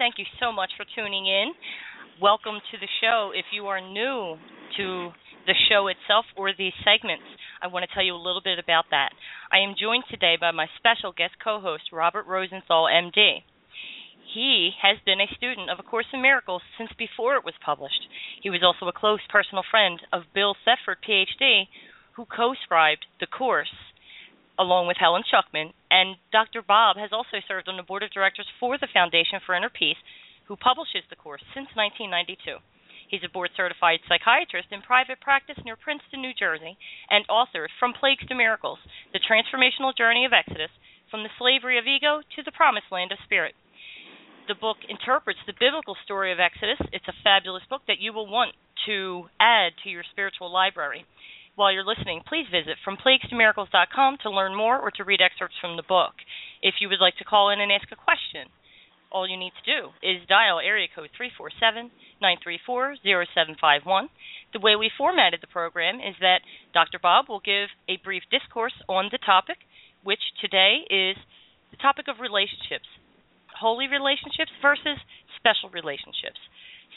Thank you so much for tuning in. Welcome to the show. If you are new to the show itself or these segments, I want to tell you a little bit about that. I am joined today by my special guest co host, Robert Rosenthal, MD. He has been a student of A Course in Miracles since before it was published. He was also a close personal friend of Bill Thetford, PhD, who co scribed the course along with Helen Schucman. And Dr. Bob has also served on the board of directors for the Foundation for Inner Peace, who publishes the course since 1992. He's a board certified psychiatrist in private practice near Princeton, New Jersey, and author of From Plagues to Miracles The Transformational Journey of Exodus from the Slavery of Ego to the Promised Land of Spirit the book interprets the biblical story of Exodus. It's a fabulous book that you will want to add to your spiritual library. While you're listening, please visit fromplaguestomiracles.com to learn more or to read excerpts from the book. If you would like to call in and ask a question, all you need to do is dial area code 347-934-0751. The way we formatted the program is that Dr. Bob will give a brief discourse on the topic, which today is the topic of relationships holy relationships versus special relationships.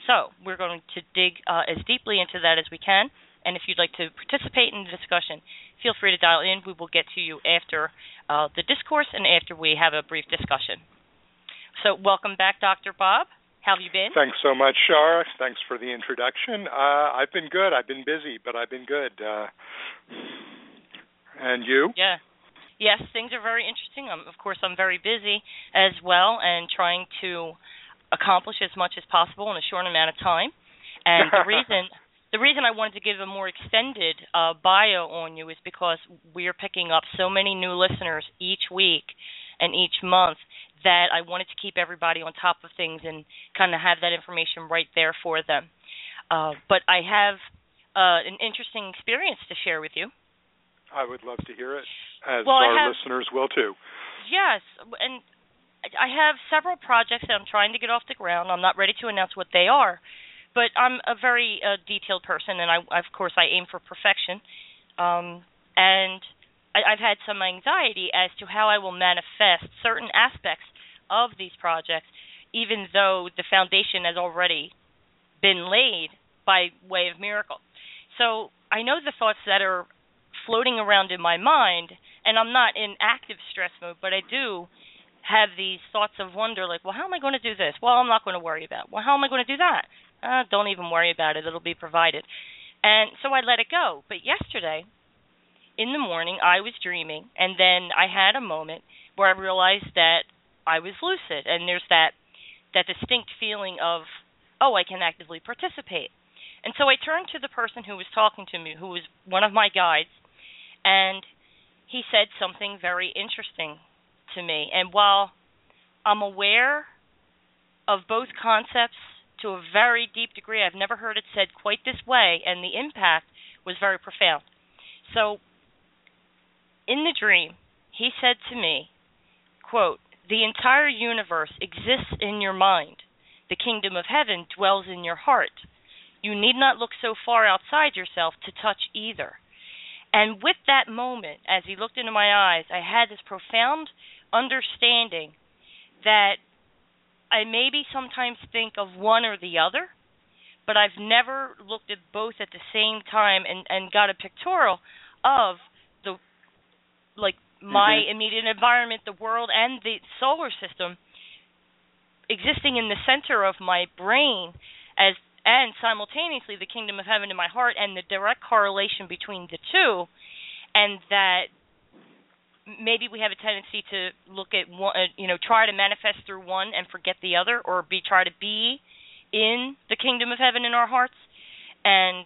So we're going to dig uh, as deeply into that as we can. And if you'd like to participate in the discussion, feel free to dial in. We will get to you after uh, the discourse and after we have a brief discussion. So, welcome back, Dr. Bob. How have you been? Thanks so much, Shara. Thanks for the introduction. Uh, I've been good. I've been busy, but I've been good. Uh, and you? Yeah yes, things are very interesting. Um, of course, I'm very busy as well and trying to accomplish as much as possible in a short amount of time. And the reason the reason I wanted to give a more extended uh, bio on you is because we are picking up so many new listeners each week and each month that I wanted to keep everybody on top of things and kind of have that information right there for them. Uh, but I have uh, an interesting experience to share with you. I would love to hear it as well, our have, listeners will too. Yes, and I have several projects that I'm trying to get off the ground. I'm not ready to announce what they are, but I'm a very uh, detailed person, and I, of course, I aim for perfection. Um, and I, I've had some anxiety as to how I will manifest certain aspects of these projects, even though the foundation has already been laid by way of miracle. So I know the thoughts that are floating around in my mind and I'm not in active stress mode, but I do have these thoughts of wonder like, well, how am I going to do this? Well, I'm not going to worry about. It. Well, how am I going to do that? Uh, don't even worry about it. It'll be provided. And so I let it go. But yesterday, in the morning, I was dreaming, and then I had a moment where I realized that I was lucid, and there's that that distinct feeling of, oh, I can actively participate. And so I turned to the person who was talking to me, who was one of my guides, and he said something very interesting to me. And while I'm aware of both concepts to a very deep degree, I've never heard it said quite this way, and the impact was very profound. So, in the dream, he said to me, quote, the entire universe exists in your mind. The kingdom of heaven dwells in your heart. You need not look so far outside yourself to touch either. And with that moment, as he looked into my eyes, I had this profound understanding that I maybe sometimes think of one or the other, but I've never looked at both at the same time and, and got a pictorial of the like my Mhm. immediate environment, the world, and the solar system existing in the center of my brain as and simultaneously the kingdom of heaven in my heart and the direct correlation between the two and that maybe we have a tendency to look at one uh, you know try to manifest through one and forget the other or be try to be in the kingdom of heaven in our hearts and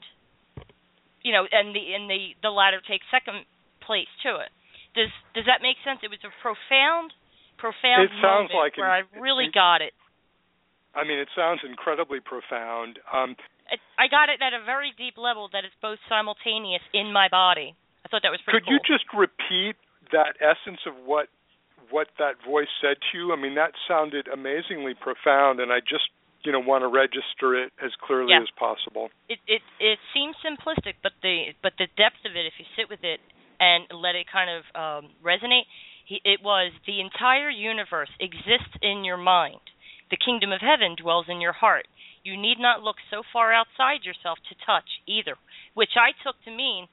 you know and the and the the latter takes second place to it does does that make sense it was a profound profound It sounds moment like where it- i really it- got it I mean, it sounds incredibly profound. Um, it- I got it at a very deep level that it's both simultaneous in my body. I thought that was pretty could cool. you just repeat that essence of what what that voice said to you? I mean, that sounded amazingly profound, and I just you know want to register it as clearly Yeah. as possible. it it it seems simplistic, but the but the depth of it, if you sit with it and let it kind of um, resonate, he, it was the entire universe exists in your mind. The kingdom of heaven dwells in your heart. You need not look so far outside yourself to touch either, which I took to mean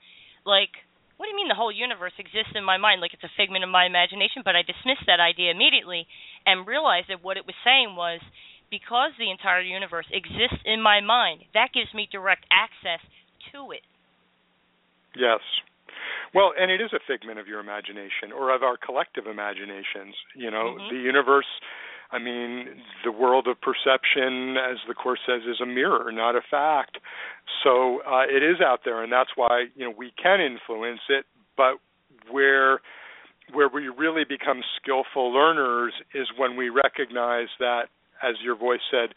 like what do you mean the whole universe exists in my mind like it's a figment of my imagination but i dismissed that idea immediately and realized that what it was saying was because the entire universe exists in my mind that gives me direct access to it Yes. Well, and it is a figment of your imagination or of our collective imaginations. You know, Mhm. the universe, I mean, the world of perception, as the Course says, is a mirror, not a fact. So uh, it is out there, and that's why, you know, we can influence it, but where where we really become skillful learners is when we recognize that, as your voice said,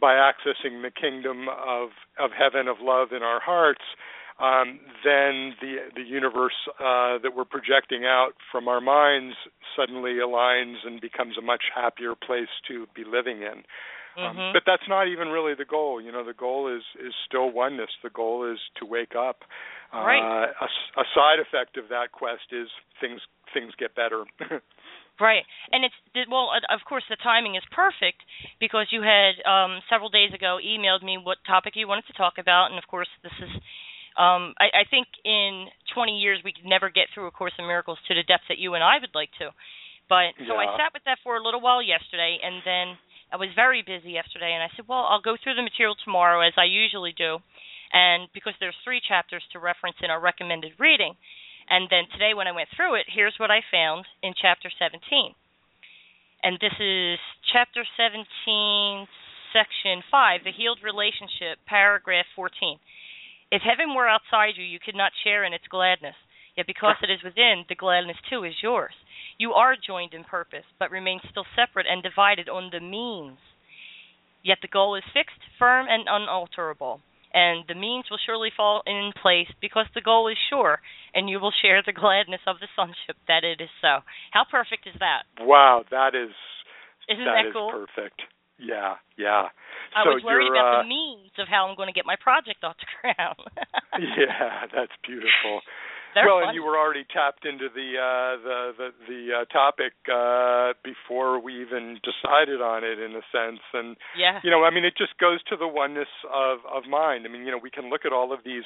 by accessing the kingdom of, of heaven, of love in our hearts, um, then the the universe uh, that we're projecting out from our minds suddenly aligns and becomes a much happier place to be living in. Um, Mhm. but that's not even really the goal. You know, the goal is is still oneness. The goal is to wake up. Right. Uh, a, s- a side effect of that quest is things things get better. Right, and it's well, of course, the timing is perfect because you had um, several days ago emailed me what topic you wanted to talk about, and of course, this is. Um, I, I think in 20 years we could never get through A Course in Miracles to the depth that you and I would like to. But so I sat with that for a little while yesterday, and then I was very busy yesterday, and I said, well, I'll go through the material tomorrow as I usually do, and because there's three chapters to reference in our recommended reading. And then today, when I went through it, here's what I found in chapter 17. And this is chapter 17, section 5, the healed relationship, paragraph 14. If heaven were outside you, you could not share in its gladness. Yet because it is within, the gladness too is yours. You are joined in purpose, but remain still separate and divided on the means. Yet the goal is fixed, firm, and unalterable and the means will surely fall in place because the goal is sure, and you will share the gladness of the sonship that it is so. How perfect is that? wow, that is Isn't that that is cool? perfect. Yeah, yeah. I so was worried about uh, the means of how I'm going to get my project off the ground. yeah, that's beautiful. They're well, fun. and you were already tapped into the uh, the the, the uh, topic uh, before we even decided on it, in a sense. And yeah. you know, I mean, it just goes to the oneness of of mind. I mean, you know, we can look at all of these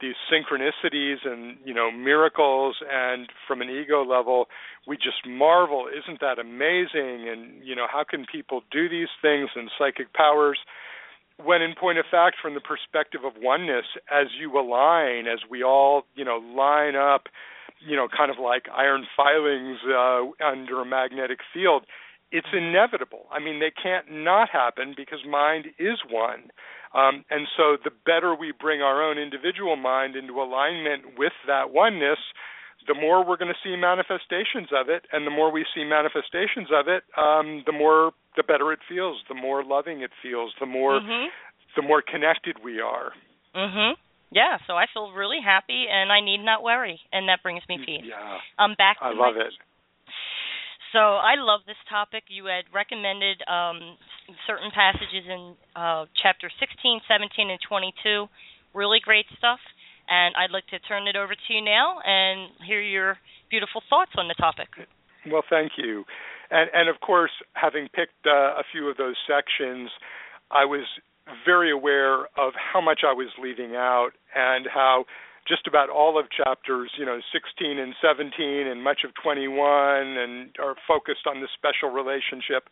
these synchronicities and you know miracles, and from an ego level, we just marvel. Isn't that amazing? And you know, how can people do these things and psychic powers? when in point of fact from the perspective of oneness as you align as we all you know line up you know kind of like iron filings uh, under a magnetic field it's inevitable i mean they can't not happen because mind is one um, and so the better we bring our own individual mind into alignment with that oneness the more we're going to see manifestations of it, and the more we see manifestations of it, um, the more the better it feels, the more loving it feels, the more Mhm. the more connected we are. Mhm. Yeah. So I feel really happy, and I need not worry, and that brings me peace. Yeah, I'm back. To I my love it. So I love this topic. You had recommended um, certain passages in uh, chapter 16, 17, and 22. Really great stuff. And I'd like to turn it over to you now and hear your beautiful thoughts on the topic. Well, thank you. And and of course, having picked uh, a few of those sections, I was very aware of how much I was leaving out and how just about all of chapters, you know, 16 and 17 and much of 21 and are focused on the special relationship.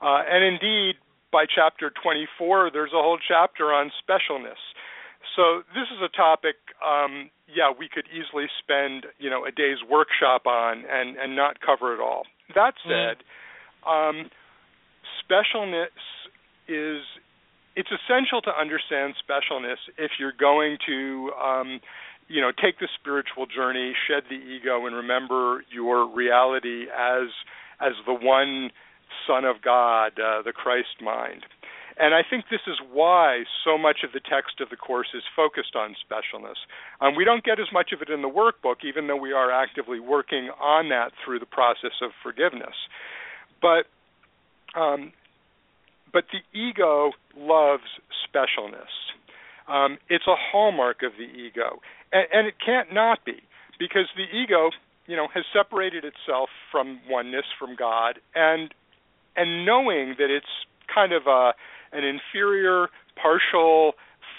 Uh, and indeed, by chapter 24, there's a whole chapter on specialness. So this is a topic, um, yeah, we could easily spend, you know, a day's workshop on and, and not cover it all. That mm. said, mm. um, specialness is it's essential to understand specialness if you're going to um, you know take the spiritual journey shed the ego and remember your reality as as the one son of god uh, the christ mind and I think this is why so much of the text of the course is focused on specialness. Um, we don't get as much of it in the workbook, even though we are actively working on that through the process of forgiveness. But um, but the ego loves specialness. Um, it's a hallmark of the ego, and, and it can't not be because the ego, you know, has separated itself from oneness, from God, and and knowing that it's kind of a an inferior, partial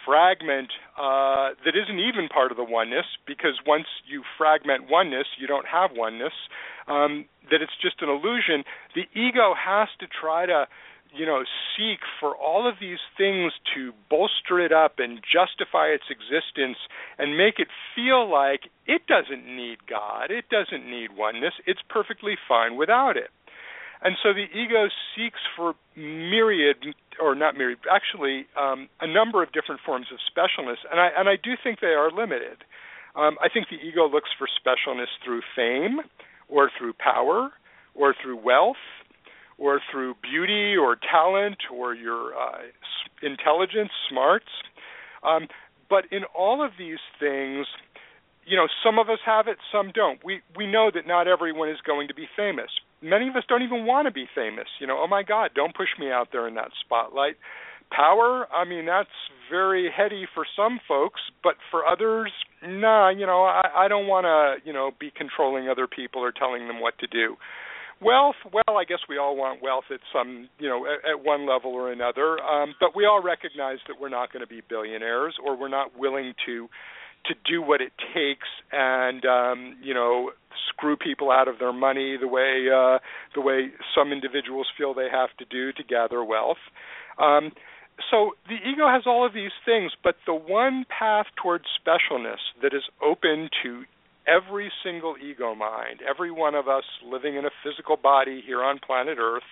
fragment uh, that isn't even part of the oneness, because once you fragment oneness, you don't have oneness. Um, that it's just an illusion. The ego has to try to you know, seek for all of these things to bolster it up and justify its existence and make it feel like it doesn't need God, it doesn't need oneness, it's perfectly fine without it. And so the ego seeks for myriad, or not myriad, actually um, a number of different forms of specialness, and I and I do think they are limited. Um, I think the ego looks for specialness through fame, or through power, or through wealth, or through beauty or talent or your uh, intelligence, smarts. Um, but in all of these things, you know, some of us have it, some don't. We we know that not everyone is going to be famous. Many of us don't even want to be famous. You know, oh my God, don't push me out there in that spotlight. Power, I mean, that's very heady for some folks, but for others, nah. You know, I, I don't want to, you know, be controlling other people or telling them what to do. Wealth, well, I guess we all want wealth at some, you know, at, at one level or another. Um, but we all recognize that we're not going to be billionaires, or we're not willing to to do what it takes and um, you know screw people out of their money the way uh, the way some individuals feel they have to do to gather wealth. Um, so the ego has all of these things, but the one path towards specialness that is open to every single ego mind, every one of us living in a physical body here on planet Earth,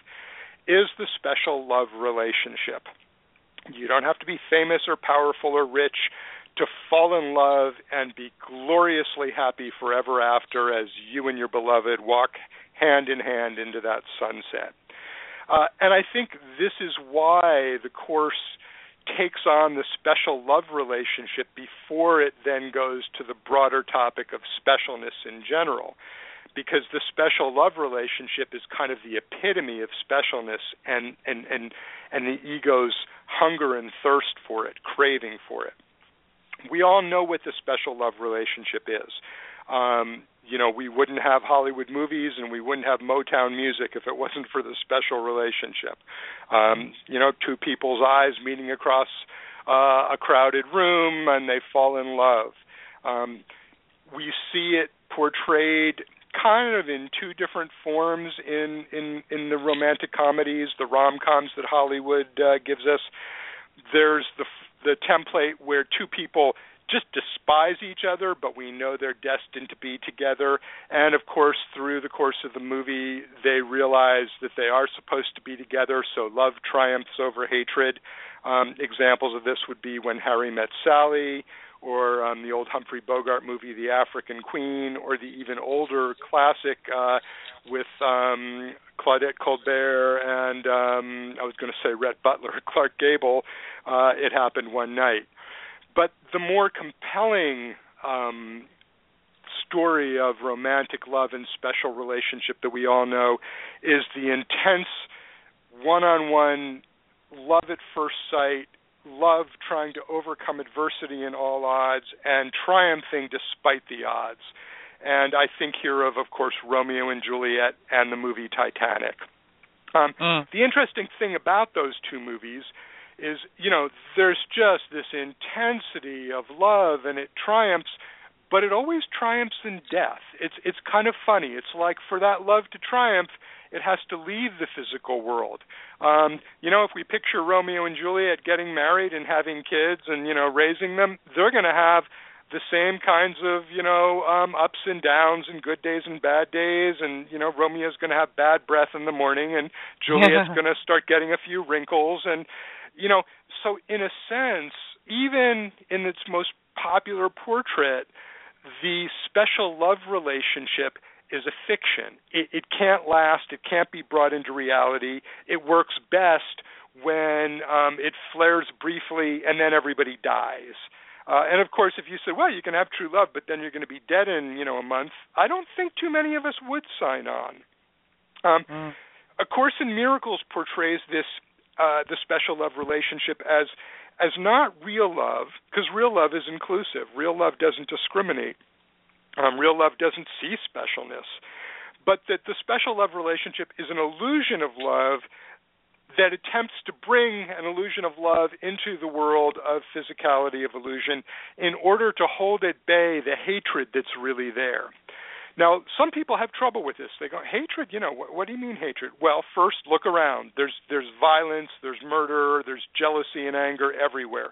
is the special love relationship. You don't have to be famous or powerful or rich to fall in love and be gloriously happy forever after as you and your beloved walk hand in hand into that sunset. Uh, and I think this is why the Course takes on the special love relationship before it then goes to the broader topic of specialness in general because the special love relationship is kind of the epitome of specialness and and and and the ego's hunger and thirst for it craving for it we all know what the special love relationship is um, you know, we wouldn't have Hollywood movies and we wouldn't have Motown music if it wasn't for the special relationship. Um, you know, two people's eyes meeting across uh, a crowded room and they fall in love. Um, we see it portrayed kind of in two different forms in in in the romantic comedies, the rom-coms that Hollywood uh, gives us. There's the the template where two people just despise each other, but we know they're destined to be together. And of course, through the course of the movie, they realize that they are supposed to be together, so love triumphs over hatred. Um, examples of this would be when Harry met Sally, or um, the old Humphrey Bogart movie, The African Queen, or the even older classic uh, with um, Claudette Colbert and um, I was going to say Rhett Butler, Clark Gable. Uh, it happened one night. But the more compelling um, story of romantic love and special relationship that we all know is the intense one-on-one love at first sight love trying to overcome adversity in all odds and triumphing despite the odds and i think here of of course romeo and juliet and the movie titanic um, mm. the interesting thing about those two movies is you know there's just this intensity of love and it triumphs but it always triumphs in death. It's it's kind of funny. It's like for that love to triumph, it has to leave the physical world. Um, you know, if we picture Romeo and Juliet getting married and having kids and you know raising them, they're going to have the same kinds of you know um ups and downs and good days and bad days and you know Romeo's going to have bad breath in the morning and Juliet's going to start getting a few wrinkles and you know so in a sense even in its most popular portrait the special love relationship is a fiction. It, it can't last. It can't be brought into reality. It works best when um, it flares briefly and then everybody dies. Uh, and of course, if you say, "Well, you can have true love, but then you're going to be dead in you know a month," I don't think too many of us would sign on. Um, mm. A Course in Miracles portrays this uh, the special love relationship as as not real love, because real love is inclusive. Real love doesn't discriminate. Um, real love doesn't see specialness, but that the special love relationship is an illusion of love that attempts to bring an illusion of love into the world of physicality of illusion in order to hold at bay the hatred that's really there. Now, some people have trouble with this. They go, hatred, you know, what, what do you mean hatred? Well, first look around. There's there's violence, there's murder, there's jealousy and anger everywhere.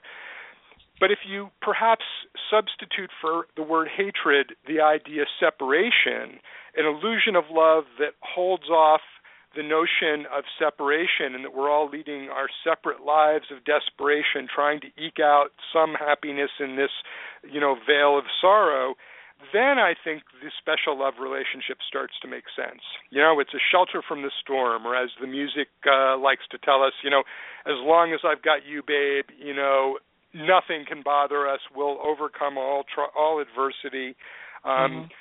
But if you perhaps substitute for the word hatred the idea separation, an illusion of love that holds off the notion of separation and that we're all leading our separate lives of desperation trying to eke out some happiness in this you know veil of sorrow then I think the special love relationship starts to make sense. You know, it's a shelter from the storm, or as the music uh, likes to tell us, you know, as long as I've got you, babe, you know, nothing can bother us. We'll overcome all tr- all adversity. Um, mm-hmm.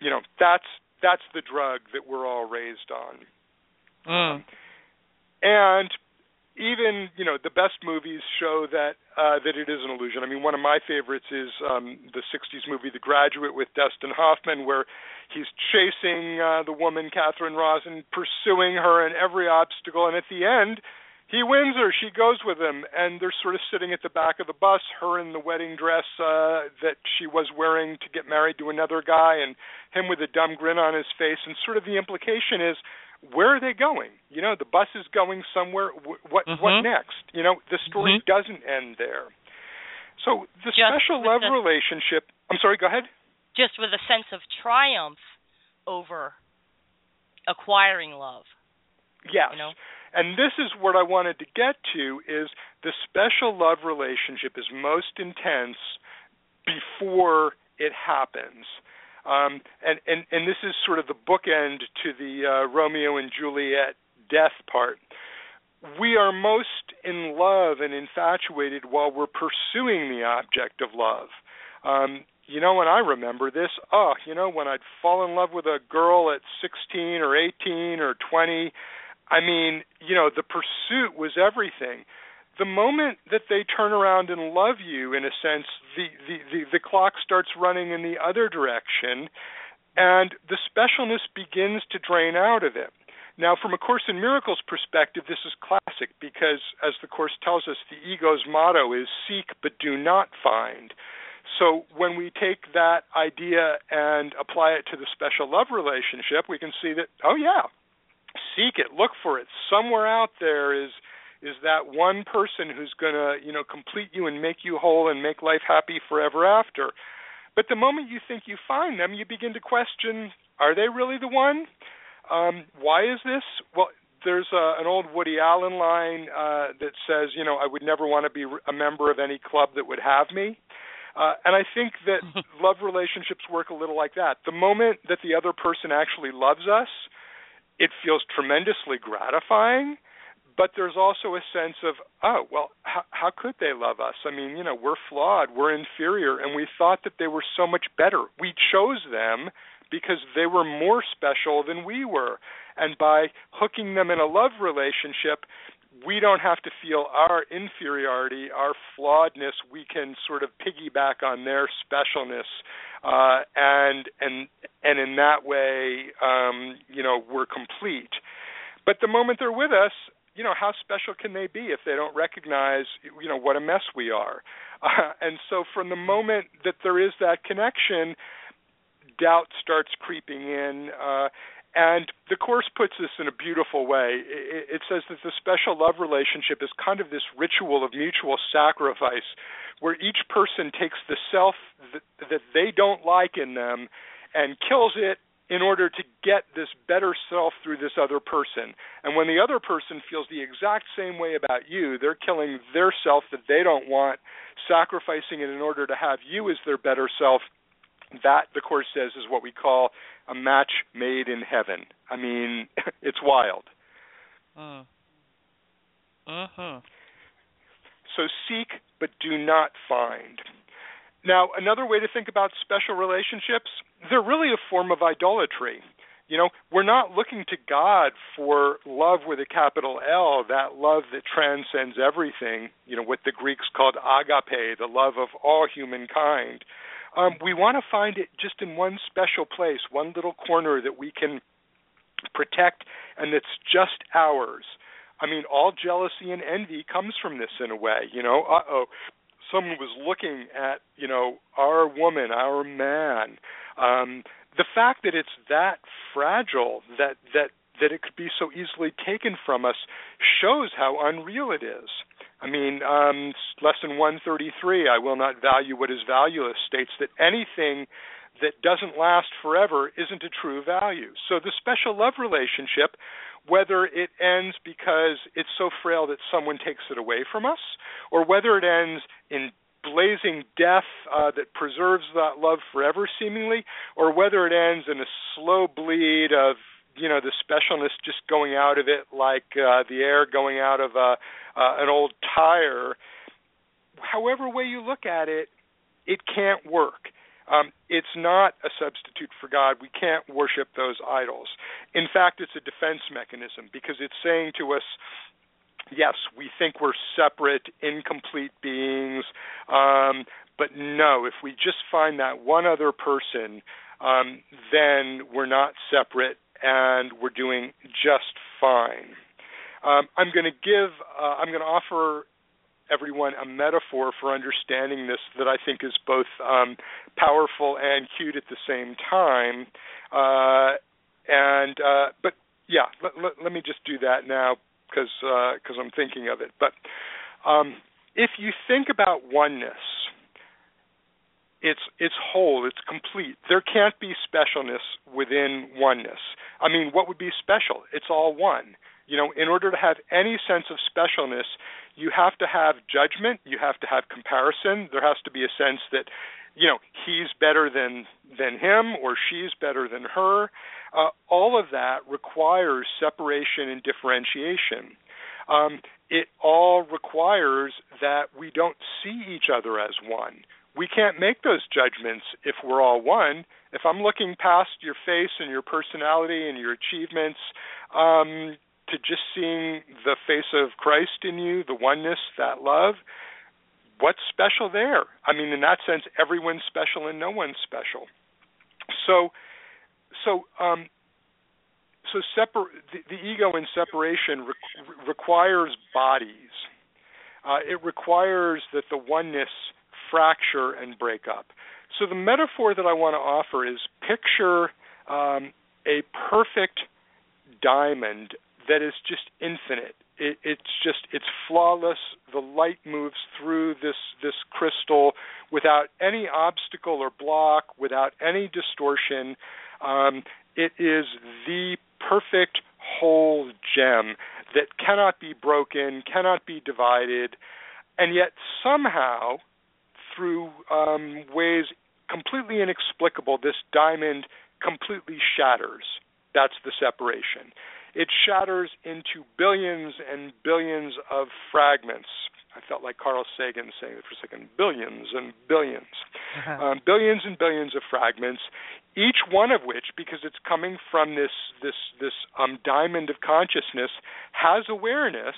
You know, that's that's the drug that we're all raised on. Mm. And even you know the best movies show that uh, that it is an illusion. I mean, one of my favorites is um, the '60s movie The Graduate with Dustin Hoffman, where he's chasing uh, the woman Catherine Rosen, pursuing her in every obstacle, and at the end, he wins her. She goes with him, and they're sort of sitting at the back of the bus, her in the wedding dress uh, that she was wearing to get married to another guy, and him with a dumb grin on his face. And sort of the implication is where are they going? You know, the bus is going somewhere. What mm-hmm. what next? You know, the story mm-hmm. doesn't end there. So the Just special love the, relationship. I'm sorry. Go ahead. Just with a sense of triumph over acquiring love. Yes. You know? And this is what I wanted to get to is the special love relationship is most intense before it happens. Um, and, and, and this is sort of the bookend to the uh, Romeo and Juliet death part. We are most in love and infatuated while we're pursuing the object of love. Um, you know, when I remember this, oh, you know, when I'd fall in love with a girl at 16 or 18 or 20, I mean, you know, the pursuit was everything the moment that they turn around and love you in a sense the, the the the clock starts running in the other direction and the specialness begins to drain out of it. Now from a course in miracles perspective this is classic because as the course tells us the ego's motto is seek but do not find. So when we take that idea and apply it to the special love relationship we can see that oh yeah seek it look for it. Somewhere out there is is that one person who's going to, you know, complete you and make you whole and make life happy forever after. But the moment you think you find them, you begin to question, are they really the one? Um, why is this? Well, there's a, an old Woody Allen line uh, that says, you know, I would never want to be a member of any club that would have me. Uh, and I think that love relationships work a little like that. The moment that the other person actually loves us, it feels tremendously gratifying but there's also a sense of oh well how, how could they love us? I mean you know we're flawed we're inferior and we thought that they were so much better. We chose them because they were more special than we were. And by hooking them in a love relationship we don't have to feel our inferiority our flawedness. We can sort of piggyback on their specialness. Uh and and and in that way um you know we're complete. But the moment they're with us you know, how special can they be if they don't recognize, you know, what a mess we are? Uh, and so, from the moment that there is that connection, doubt starts creeping in. Uh, and the Course puts this in a beautiful way. It, it says that the special love relationship is kind of this ritual of mutual sacrifice where each person takes the self that, that they don't like in them and kills it in order to get this better self through this other person. And when the other person feels the exact same way about you, they're killing their self that they don't want, sacrificing it in order to have you as their better self. That, the Course says, is what we call a match made in heaven. I mean, it's wild. Uh. Uh-huh. So seek, but do not find. Now, another way to think about special relationships, they're really a form of idolatry. You know, we're not looking to God for love with a capital L, that love that transcends everything, you know, what the Greeks called agape, the love of all humankind. Um, we want to find it just in one special place, one little corner that we can protect and that's just ours. I mean, all jealousy and envy comes from this in a way. You know, uh oh, someone was looking at you know our woman, our man. Um, the fact that it's that fragile, that that that it could be so easily taken from us, shows how unreal it is. I mean, um, lesson 133, I will not value what is valueless, states that anything that doesn't last forever isn't a true value. So the special love relationship whether it ends because it's so frail that someone takes it away from us, or whether it ends in blazing death uh, that preserves that love forever, seemingly, or whether it ends in a slow bleed of you know the specialness just going out of it like uh, the air going out of a, uh, an old tire. However way you look at it, it can't work. Um, it's not a substitute for God. We can't worship those idols. In fact, it's a defense mechanism because it's saying to us, yes, we think we're separate, incomplete beings, um, but no, if we just find that one other person, um, then we're not separate and we're doing just fine. Um, I'm going to give, uh, I'm going to offer everyone a metaphor for understanding this that I think is both um, powerful and cute at the same time. Uh, and uh, but yeah, let, let, let, me just do that now because uh, I'm thinking of it. But um, if you think about oneness, it's it's whole, it's complete. There can't be specialness within oneness. I mean, what would be special? It's all one. You know, in order to have any sense of specialness, you have to have judgment, you have to have comparison. There has to be a sense that, you know, he's better than than him or she's better than her. Uh, all of that requires separation and differentiation. Um, it all requires that we don't see each other as one. We can't make those judgments if we're all one. If I'm looking past your face and your personality and your achievements, um, to just seeing the face of Christ in you, the oneness, that love, what's special there? I mean, in that sense, everyone's special and no one's special. So, so, um, so separ- the, the ego in separation re- requires bodies. Uh, it requires that the oneness fracture and break up. So the metaphor that I want to offer is picture um, a perfect diamond that is just infinite. It, it's just it's flawless. The light moves through this this crystal without any obstacle or block, without any distortion. Um, it is the perfect whole gem that cannot be broken, cannot be divided, and yet somehow, through um, ways completely inexplicable, this diamond completely shatters. That's the separation it shatters into billions and billions of fragments. I felt like Carl Sagan saying it for a second billions and billions. Uh-huh. Um, billions and billions of fragments, each one of which, because it's coming from this, this, this um, diamond of consciousness, has awareness,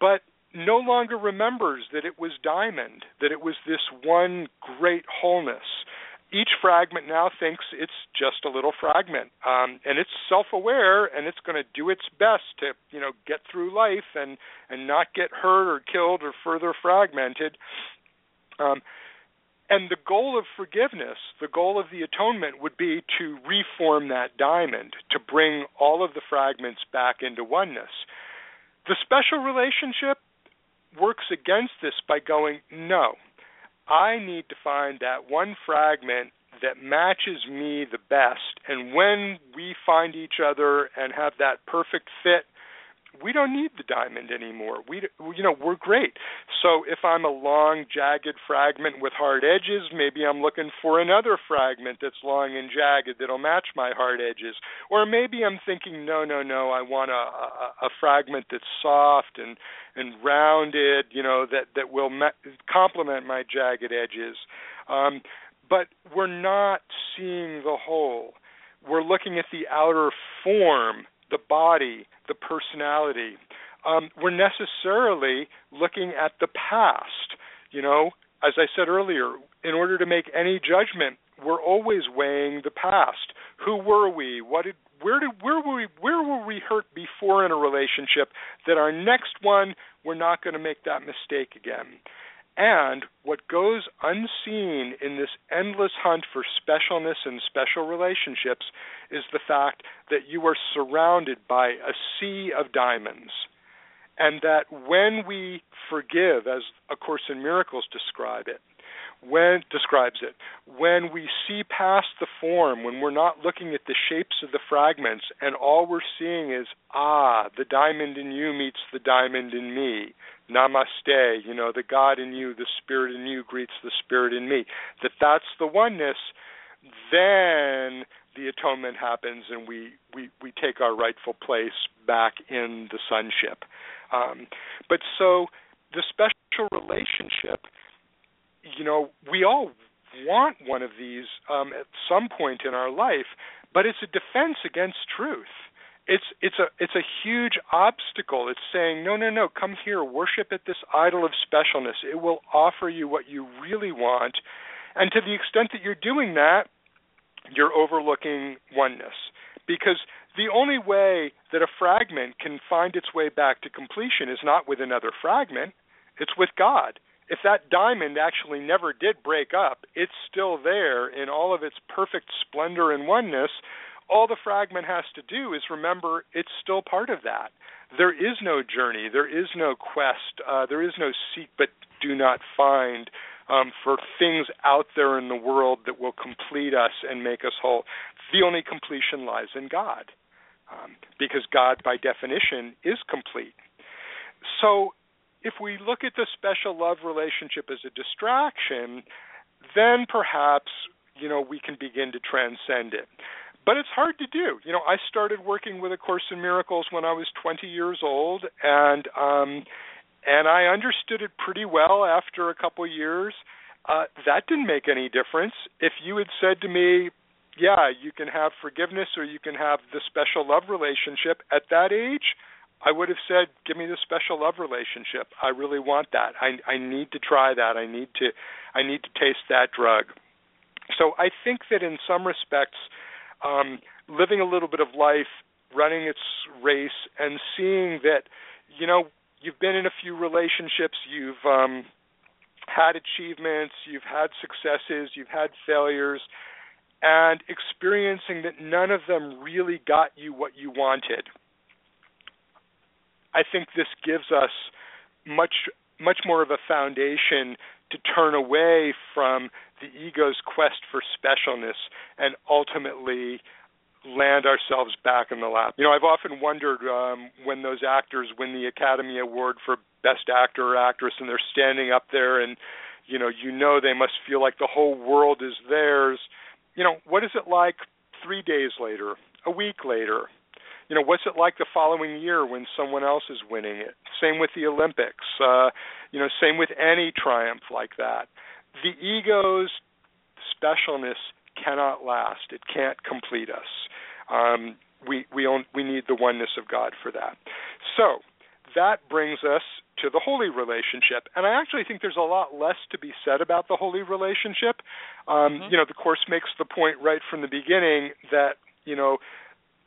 but no longer remembers that it was diamond, that it was this one great wholeness. Each fragment now thinks it's just a little fragment, um, and it's self-aware, and it's going to do its best to, you know, get through life and and not get hurt or killed or further fragmented. Um, and the goal of forgiveness, the goal of the atonement, would be to reform that diamond, to bring all of the fragments back into oneness. The special relationship works against this by going, no, I need to find that one fragment that matches me the best. And when we find each other and have that perfect fit, we don't need the diamond anymore. We you know, we're great. So if I'm a long jagged fragment with hard edges, maybe I'm looking for another fragment that's long and jagged that'll match my hard edges. Or maybe I'm thinking no, no, no, I want a a, a fragment that's soft and and rounded, you know, that that will ma- complement my jagged edges. Um but we're not seeing the whole. We're looking at the outer form the body, the personality. Um, we're necessarily looking at the past. You know, as I said earlier, in order to make any judgment, we're always weighing the past. Who were we? What did where did where were we where were we hurt before in a relationship that our next one we're not going to make that mistake again. And what goes unseen in this endless hunt for specialness and special relationships is the fact that you are surrounded by a sea of diamonds. And that when we forgive, as A Course in Miracles describe it, when describes it, when we see past the form, when we're not looking at the shapes of the fragments, and all we're seeing is, ah, the diamond in you meets the diamond in me namaste you know the god in you the spirit in you greets the spirit in me. That that's the oneness then the atonement happens and we we we take our rightful place back in the sonship. Um, but so the special relationship you know we all want one of these um, at some point in our life but it's a defense against truth it's it's a it's a huge obstacle. It's saying, no, no, no, come here, worship at this idol of specialness. It will offer you what you really want. And to the extent that you're doing that, you're overlooking oneness. Because the only way that a fragment can find its way back to completion is not with another fragment, it's with God. If that diamond actually never did break up, it's still there in all of its perfect splendor and oneness all the fragment has to do is remember it's still part of that. There is no journey, there is no quest, uh, there is no seek but do not find um, for things out there in the world that will complete us and make us whole. The only completion lies in God, um, because God, by definition, is complete. So, if we look at the special love relationship as a distraction, then perhaps you know we can begin to transcend it but it's hard to do. You know, I started working with A Course in Miracles when I was 20 years old, and um, and I understood it pretty well after a couple years. Uh, that didn't make any difference. If you had said to me, "Yeah, you can have forgiveness or you can have the special love relationship," at that age, I would have said, "Give me the special love relationship. I really want that. I I need to try that. I need to I need to taste that drug." So I think that in some respects um, living a little bit of life, running its race, and seeing that, you know, you've been in a few relationships, you've um, had achievements, you've had successes, you've had failures, and experiencing that none of them really got you what you wanted. I think this gives us much much more of a foundation to turn away from the ego's quest for specialness and ultimately land ourselves back in the lap. You know, I've often wondered um, when those actors win the Academy Award for Best Actor or Actress and they're standing up there and, you know, you know they must feel like the whole world is theirs. You know, what is it like three days later, a week later? You know, what's it like the following year when someone else is winning it? Same with the Olympics. Uh, you know, same with any triumph like that the ego's specialness cannot last. It can't complete us. Um, we we own, we need the oneness of God for that. So that brings us to the holy relationship. And I actually think there's a lot less to be said about the holy relationship. Um, mm-hmm. You know, the course makes the point right from the beginning that you know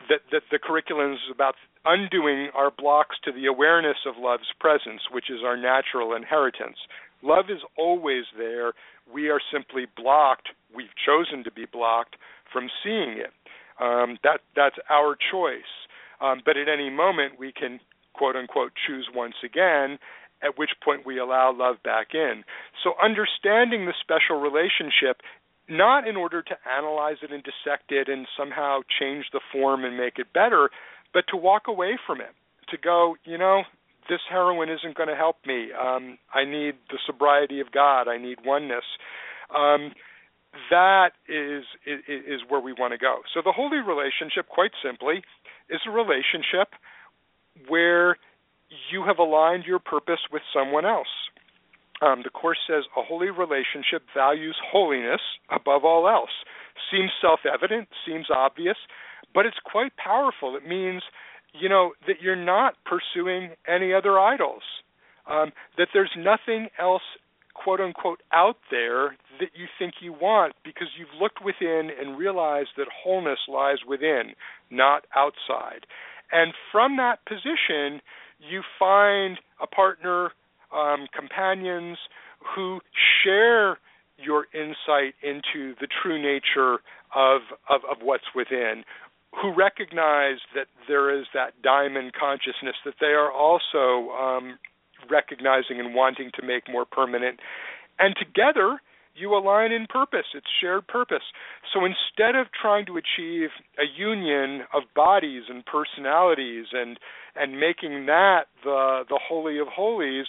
that that the curriculum is about undoing our blocks to the awareness of love's presence, which is our natural inheritance. Love is always there. We are simply blocked. We've chosen to be blocked from seeing it. Um, that that's our choice. Um, but at any moment, we can quote unquote choose once again. At which point we allow love back in. So understanding the special relationship not in order to analyze it and dissect it and somehow change the form and make it better, but to walk away from it, to go, you know, this heroin isn't going to help me. Um, I need the sobriety of God. I need oneness. Um, that is, is is where we want to go. So the holy relationship, quite simply, is a relationship where you have aligned your purpose with someone else. Um, the Course says a holy relationship values holiness above all else. Seems self evident, seems obvious, but it's quite powerful. It means, you know, that you're not pursuing any other idols, um, that there's nothing else, quote unquote, out there that you think you want because you've looked within and realized that wholeness lies within, not outside. And from that position, you find a partner um, companions who share your insight into the true nature of, of, of what's within, who recognize that there is that diamond consciousness that they are also um, recognizing and wanting to make more permanent. And together, you align in purpose. It's shared purpose. So instead of trying to achieve a union of bodies and personalities and and making that the the holy of holies,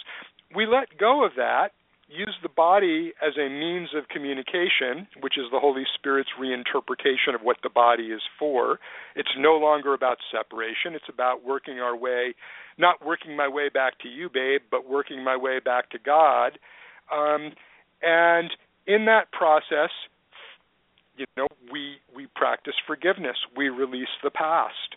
we let go of that, use the body as a means of communication, which is the Holy Spirit's reinterpretation of what the body is for. It's no longer about separation. It's about working our way, not working my way back to you, babe, but working my way back to God. Um, and in that process, you know, we we practice forgiveness. We release the past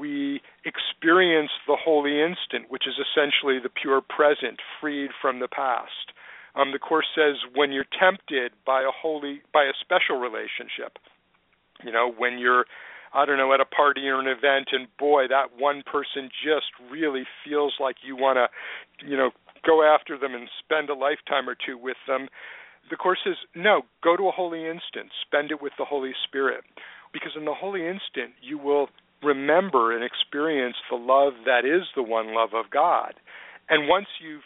we experience the holy instant, which is essentially the pure present, freed from the past. Um, the course says when you're tempted by a holy, by a special relationship, you know, when you're, I don't know, at a party or an event, and boy, that one person just really feels like you want to, you know, go after them and spend a lifetime or two with them. The course says no, go to a holy instant, spend it with the Holy Spirit, because in the holy instant you will remember and experience the love that is the one love of God. And once you've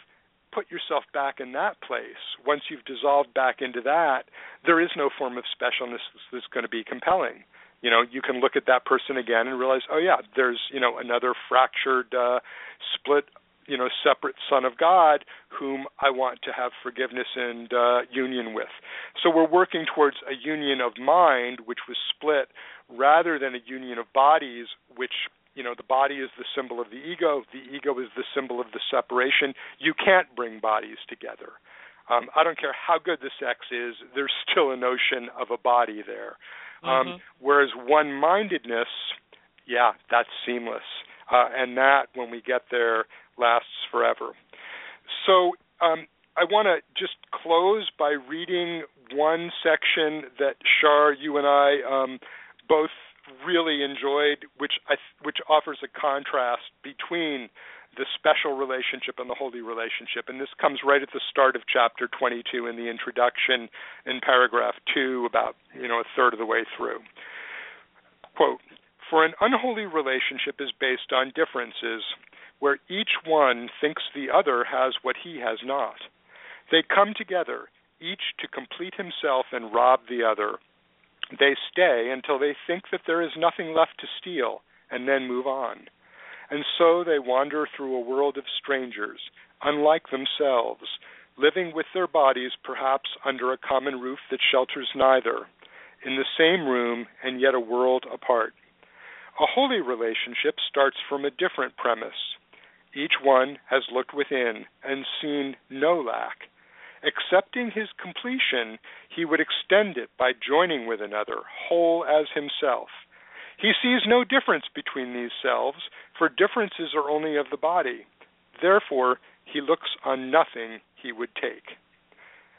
put yourself back in that place, once you've dissolved back into that, there is no form of specialness that's going to be compelling. You know, you can look at that person again and realize, oh yeah, there's you know another fractured, uh, split, you know, separate son of God whom I want to have forgiveness and uh, union with. So we're working towards a union of mind, which was split rather than a union of bodies, which you know the body is the symbol of the ego, the ego is the symbol of the separation. You can't bring bodies together. Um, I don't care how good the sex is, there's still a notion of a body there. Um, mm-hmm. Um, whereas one-mindedness, yeah, that's seamless, uh, and that when we get there lasts forever. So um, I want to just close by reading one section that Shar, you and I um, both really enjoyed, which I, which offers a contrast between the special relationship and the holy relationship. And this comes right at the start of chapter 22 in the introduction in paragraph 2, about you know a third of the way through. Quote, for an unholy relationship is based on differences where each one thinks the other has what he has not. They come together, each to complete himself and rob the other. They stay until they think that there is nothing left to steal and then move on. And so they wander through a world of strangers, unlike themselves, living with their bodies perhaps under a common roof that shelters neither, in the same room and yet a world apart. A holy relationship starts from a different premise. Each one has looked within and seen no lack Accepting his completion, he would extend it by joining with another, whole as himself. He sees no difference between these selves, for differences are only of the body. Therefore, he looks on nothing he would take.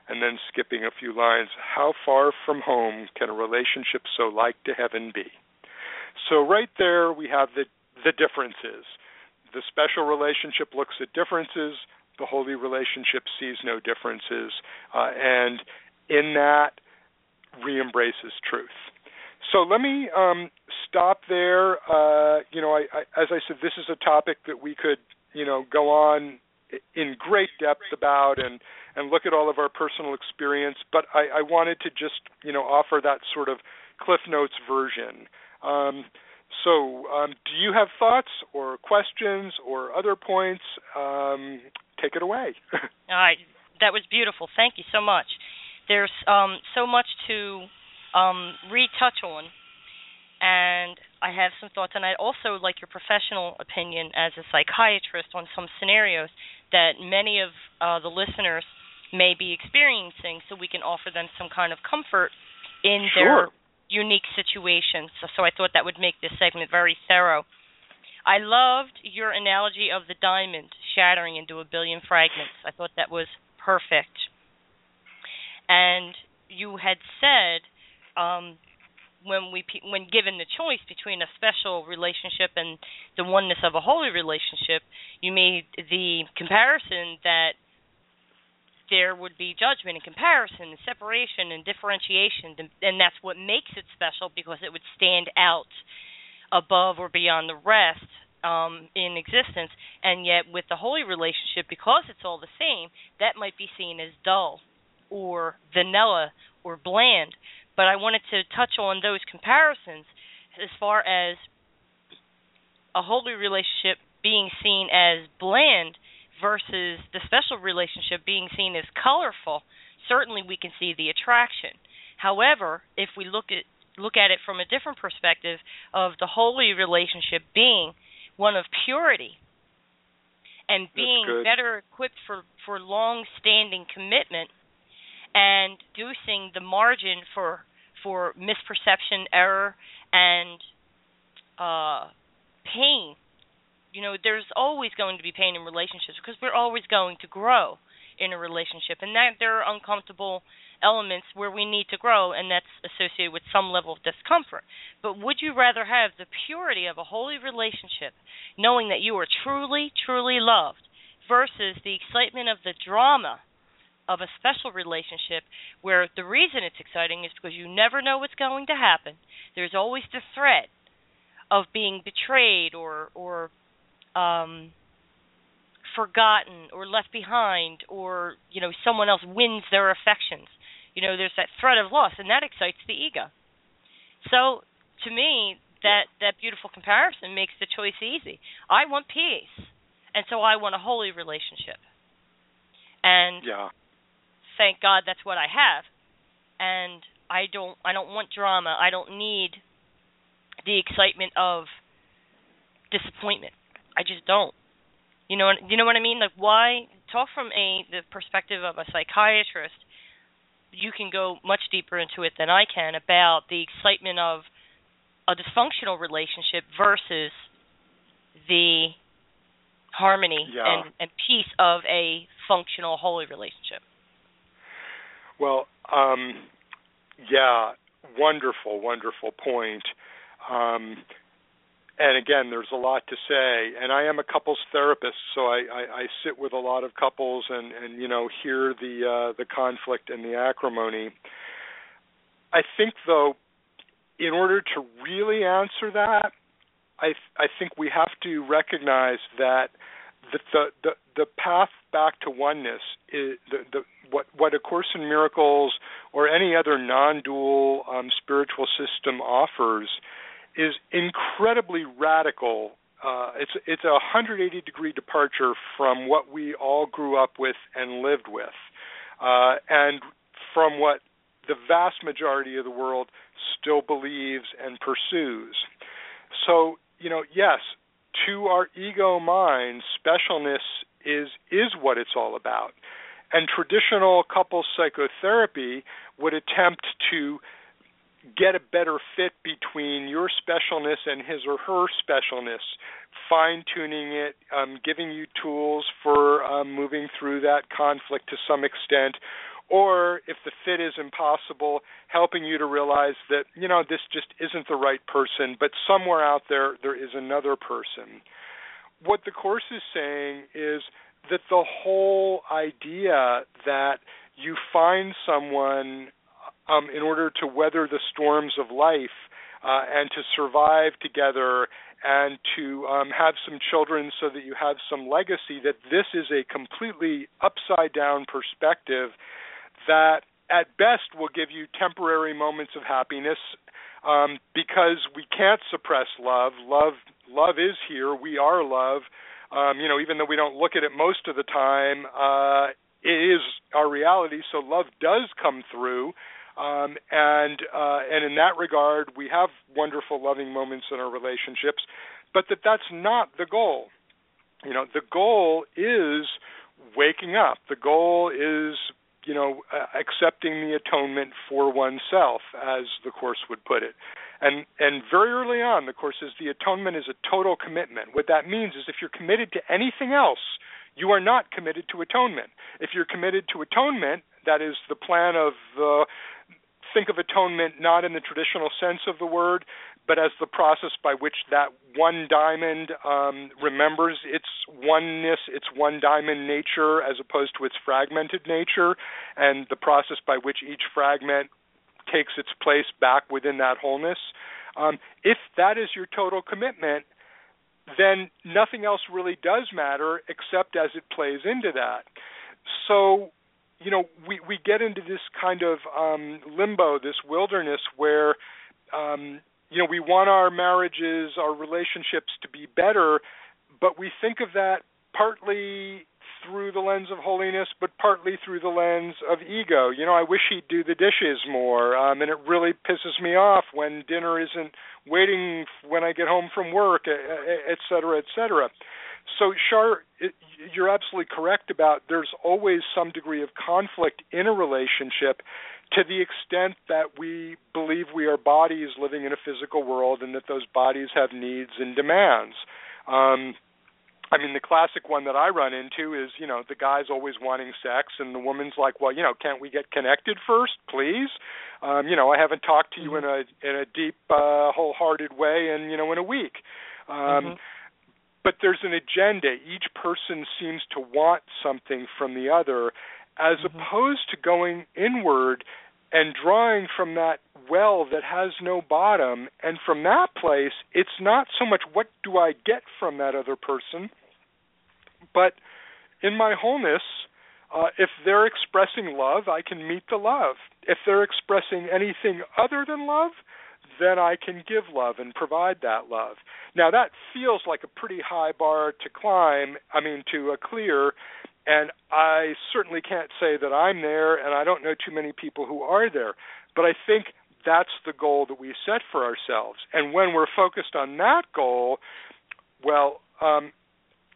And then skipping a few lines, how far from home can a relationship so like to heaven be? So right there we have the the differences. The special relationship looks at differences. The holy relationship sees no differences, uh, and in that re-embraces truth. So let me um, stop there. Uh, you know, I, I, as I said, this is a topic that we could, you know, go on in great depth about and and look at all of our personal experience. But I, I wanted to just, you know, offer that sort of Cliff Notes version. Um, so, um, do you have thoughts or questions or other points? Um, take it away. All right, that was beautiful. Thank you so much. There's um, so much to um, retouch on, and I have some thoughts, and I'd also like your professional opinion as a psychiatrist on some scenarios that many of uh, the listeners may be experiencing, so we can offer them some kind of comfort in sure. their unique situations. So, so I thought that would make this segment very thorough. I loved your analogy of the diamond shattering into a billion fragments. I thought that was perfect. And you had said um, when we when given the choice between a special relationship and the oneness of a holy relationship, you made the comparison that there would be judgment and comparison and separation and differentiation and that's what makes it special because it would stand out above or beyond the rest um, in existence. And yet with the holy relationship because it's all the same that might be seen as dull or vanilla or bland. But I wanted to touch on those comparisons as far as a holy relationship being seen as bland versus the special relationship being seen as colorful, certainly we can see the attraction. However, if we look at look at it from a different perspective of the holy relationship being one of purity and being better equipped for for long standing commitment and reducing the margin for for misperception, error, and uh, pain you know there's always going to be pain in relationships because we're always going to grow in a relationship and that there are uncomfortable elements where we need to grow and that's associated with some level of discomfort. But would you rather have the purity of a holy relationship knowing that you are truly truly loved versus the excitement of the drama of a special relationship where the reason it's exciting is because you never know what's going to happen? There's always the threat of being betrayed or or um, forgotten or left behind or you know someone else wins their affections. You know there's that threat of loss and that excites the ego. So to me that that beautiful comparison makes the choice easy. I want peace and so i want a holy relationship. And yeah. thank god that's what i have and i don't i don't want drama. I don't need the excitement of disappointment I just don't. You know, you know what I mean? Like, why talk from a the perspective of a psychiatrist? You can go much deeper into it than I can about the excitement of a dysfunctional relationship versus the harmony yeah. and, and peace of a functional holy relationship. Well, um, yeah, wonderful, wonderful point. Um, and again, there's a lot to say. And I am a couples therapist, so I, I, I sit with a lot of couples and, and you know hear the uh, the conflict and the acrimony. I think, though, in order to really answer that, I I think we have to recognize that the the the, the path back to oneness is the, the what what a course in miracles or any other non-dual um, spiritual system offers is incredibly radical. Uh, it's it's a 180 degree departure from what we all grew up with and lived with, uh, and from what the vast majority of the world still believes and pursues. So you know, yes, to our ego minds, specialness is is what it's all about. And traditional couple psychotherapy would attempt to get a better fit between your specialness and his or her specialness, fine tuning it, um, giving you tools for um, moving through that conflict to some extent, or if the fit is impossible, helping you to realize that you know this just isn't the right person, but somewhere out there there is another person. What the course is saying is that the whole idea that you find someone um, in order to weather the storms of life uh, and to survive together and to um, have some children so that you have some legacy, that this is a completely upside down perspective that at best will give you temporary moments of happiness um, because we can't suppress love. Love love is here. We are love. Um, you know, even though we don't look at it most of the time, uh, it is our reality. So love does come through. Um, and uh, and in that regard, we have wonderful, loving moments in our relationships, but that that's not the goal. You know, the goal is waking up. The goal is you know accepting the atonement for oneself, as the course would put it. And and very early on, the course says the atonement is a total commitment. What that means is if you're committed to anything else, you are not committed to atonement. If you're committed to atonement, that is the plan of the think of atonement not in the traditional sense of the word, but as the process by which that one diamond um, remembers its oneness, its one diamond nature, as opposed to its fragmented nature, and the process by which each fragment takes its place back within that wholeness. Um, if that is your total commitment, then nothing else really does matter except as it plays into that. So you know we we get into this kind of um limbo this wilderness where um you know we want our marriages our relationships to be better but we think of that partly through the lens of holiness but partly through the lens of ego. You know i wish he'd do the dishes more um and it really pisses me off when dinner isn't waiting when i get home from work et cetera et cetera so, Shar, you're absolutely correct about there's always some degree of conflict in a relationship to the extent that we believe we are bodies living in a physical world and that those bodies have needs and demands. Um, I mean, the classic one that I run into is, you know, the guy's always wanting sex, and the woman's like, well, you know, can't we get connected first, please? Um, you know, I haven't talked to you in a in a deep, uh, wholehearted way, and you know, in a week. Um, mm-hmm but there's an agenda. Each person seems to want something from the other, as mm-hmm. opposed to going inward and drawing from that well that has no bottom. And from that place, it's not so much what do I get from that other person, but in my wholeness, uh, if they're expressing love, I can meet the love. If they're expressing anything other than love, then I can give love and provide that love. Now that feels like a pretty high bar to climb, I mean to uh, clear, and I certainly can't say that I'm there and I don't know too many people who are there, but I think that's the goal that we set for ourselves. And when we're focused on that goal, well, um,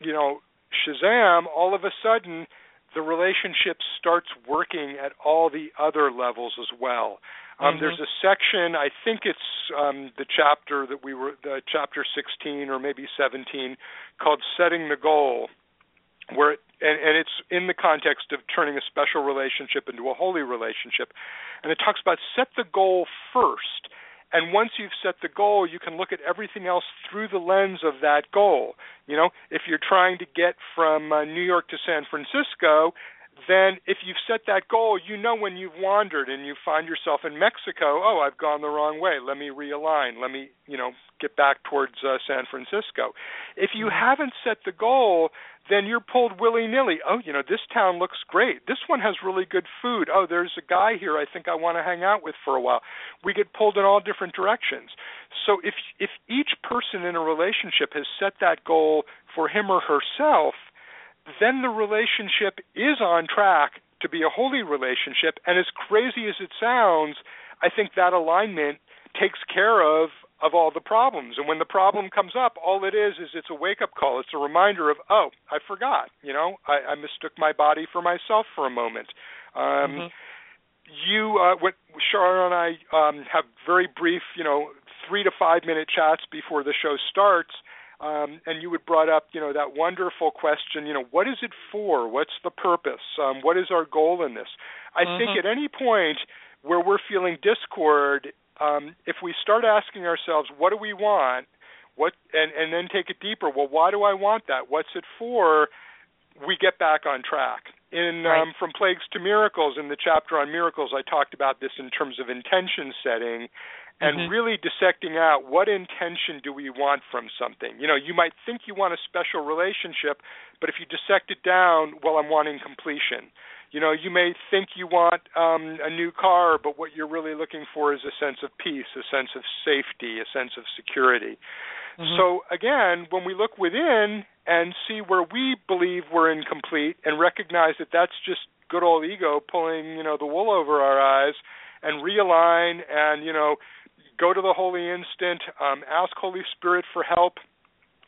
you know, Shazam, all of a sudden the relationship starts working at all the other levels as well. Um, mm-hmm. There's a section, I think it's um, the chapter that we were, the chapter 16 or maybe 17, called "Setting the Goal," where it, and, and it's in the context of turning a special relationship into a holy relationship, and it talks about set the goal first. And once you've set the goal, you can look at everything else through the lens of that goal. You know, if you're trying to get from uh, New York to San Francisco, then if you've set that goal, you know when you've wandered and you find yourself in Mexico, oh, I've gone the wrong way. Let me realign. Let me, you know, get back towards uh, San Francisco. If you mm-hmm. haven't set the goal, then you're pulled willy-nilly. Oh, you know, this town looks great. This one has really good food. Oh, there's a guy here I think I want to hang out with for a while. We get pulled in all different directions. So if if each person in a relationship has set that goal for him or herself, then the relationship is on track to be a holy relationship. And as crazy as it sounds, I think that alignment takes care of of all the problems. And when the problem comes up, all it is is it's a wake up call. It's a reminder of, oh, I forgot. You know, I, I mistook my body for myself for a moment. Um, mm-hmm. you, uh, what Sharon and I um, have very brief, you know, three to five minute chats before the show starts. Um, and you had brought up, you know, that wonderful question, you know, what is it for? What's the purpose? Um, what is our goal in this? I mm-hmm. think at any point where we're feeling discord, um, if we start asking ourselves, what do we want? What and and then take it deeper. Well, why do I want that? What's it for? We get back on track. In right. um, from plagues to miracles, in the chapter on miracles, I talked about this in terms of intention setting, and mm-hmm. really dissecting out what intention do we want from something. You know, you might think you want a special relationship, but if you dissect it down, well, I'm wanting completion. You know, you may think you want um, a new car, but what you're really looking for is a sense of peace, a sense of safety, a sense of security. Mm-hmm. So again, when we look within and see where we believe we're incomplete and recognize that that's just good old ego pulling, you know, the wool over our eyes and realign and, you know, go to the holy instant, um, ask Holy Spirit for help,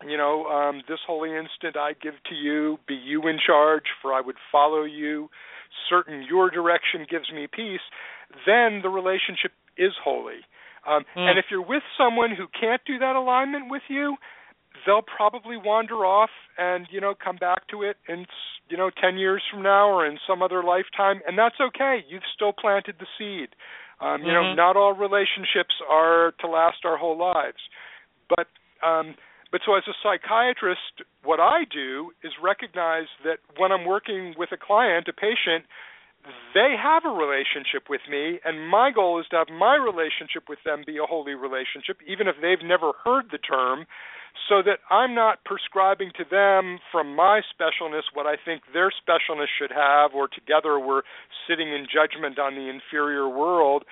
you know, um, this holy instant I give to you, be you in charge, for I would follow you. Certain your direction gives me peace, then the relationship is holy. Um, mm. And if you're with someone who can't do that alignment with you, they'll probably wander off and you know come back to it in you know 10 years from now or in some other lifetime and that's okay. You've still planted the seed um you mm-hmm. know not all relationships are to last our whole lives but um but so, as a psychiatrist, what I do is recognize that when I'm working with a client, a patient, they have a relationship with me, and my goal is to have my relationship with them be a holy relationship, even if they've never heard the term, so that I'm not prescribing to them from my specialness what I think their specialness should have, or together we're sitting in judgment on the inferior world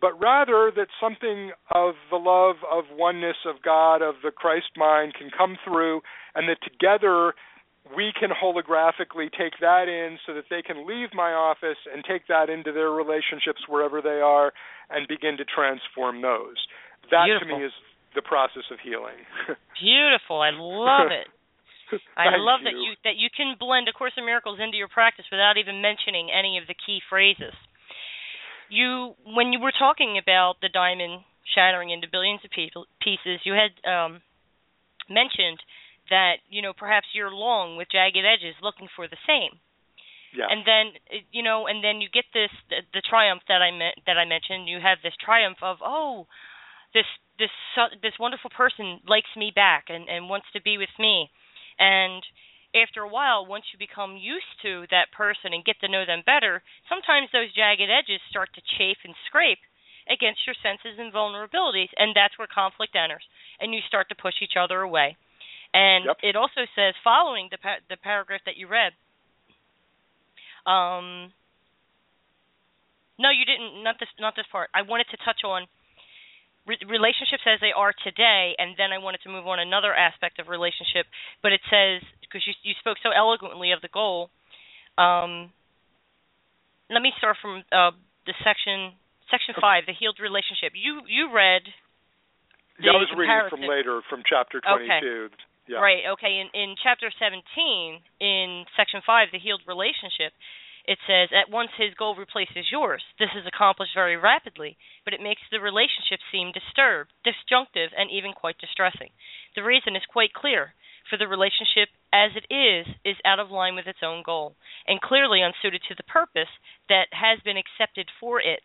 but rather that something of the love of oneness of God, of the Christ mind can come through, and that together we can holographically take that in so that they can leave my office and take that into their relationships wherever they are and begin to transform those. That Beautiful. to me is the process of healing. Beautiful. I love it. I love you. that you that you can blend A Course in Miracles into your practice without even mentioning any of the key phrases you when you were talking about the diamond shattering into billions of pieces, you had um, mentioned that you know perhaps you're long with jagged edges, looking for the same. Yeah. And then you know, and then you get this the, the triumph that I meant that I mentioned. You have this triumph of oh, this this this wonderful person likes me back and and wants to be with me, and after a while, once you become used to that person and get to know them better, sometimes those jagged edges start to chafe and scrape against your senses and vulnerabilities, and that's where conflict enters, and you start to push each other away. And yep. it also says, following the pa- the paragraph that you read, um, no, you didn't. Not this. Not this part. I wanted to touch on re- relationships as they are today, and then I wanted to move on another aspect of relationship. But it says because you you spoke so eloquently of the goal. Um, let me start from uh, the section section five, the healed relationship. You you read. Yeah, I was reading from later from chapter twenty two. Okay. Yeah. Right. Okay. In in chapter seventeen, in section five, the healed relationship, it says, At once his goal replaces yours. This is accomplished very rapidly, but it makes the relationship seem disturbed, disjunctive, and even quite distressing. The reason is quite clear. For the relationship as it is, is out of line with its own goal, and clearly unsuited to the purpose that has been accepted for it.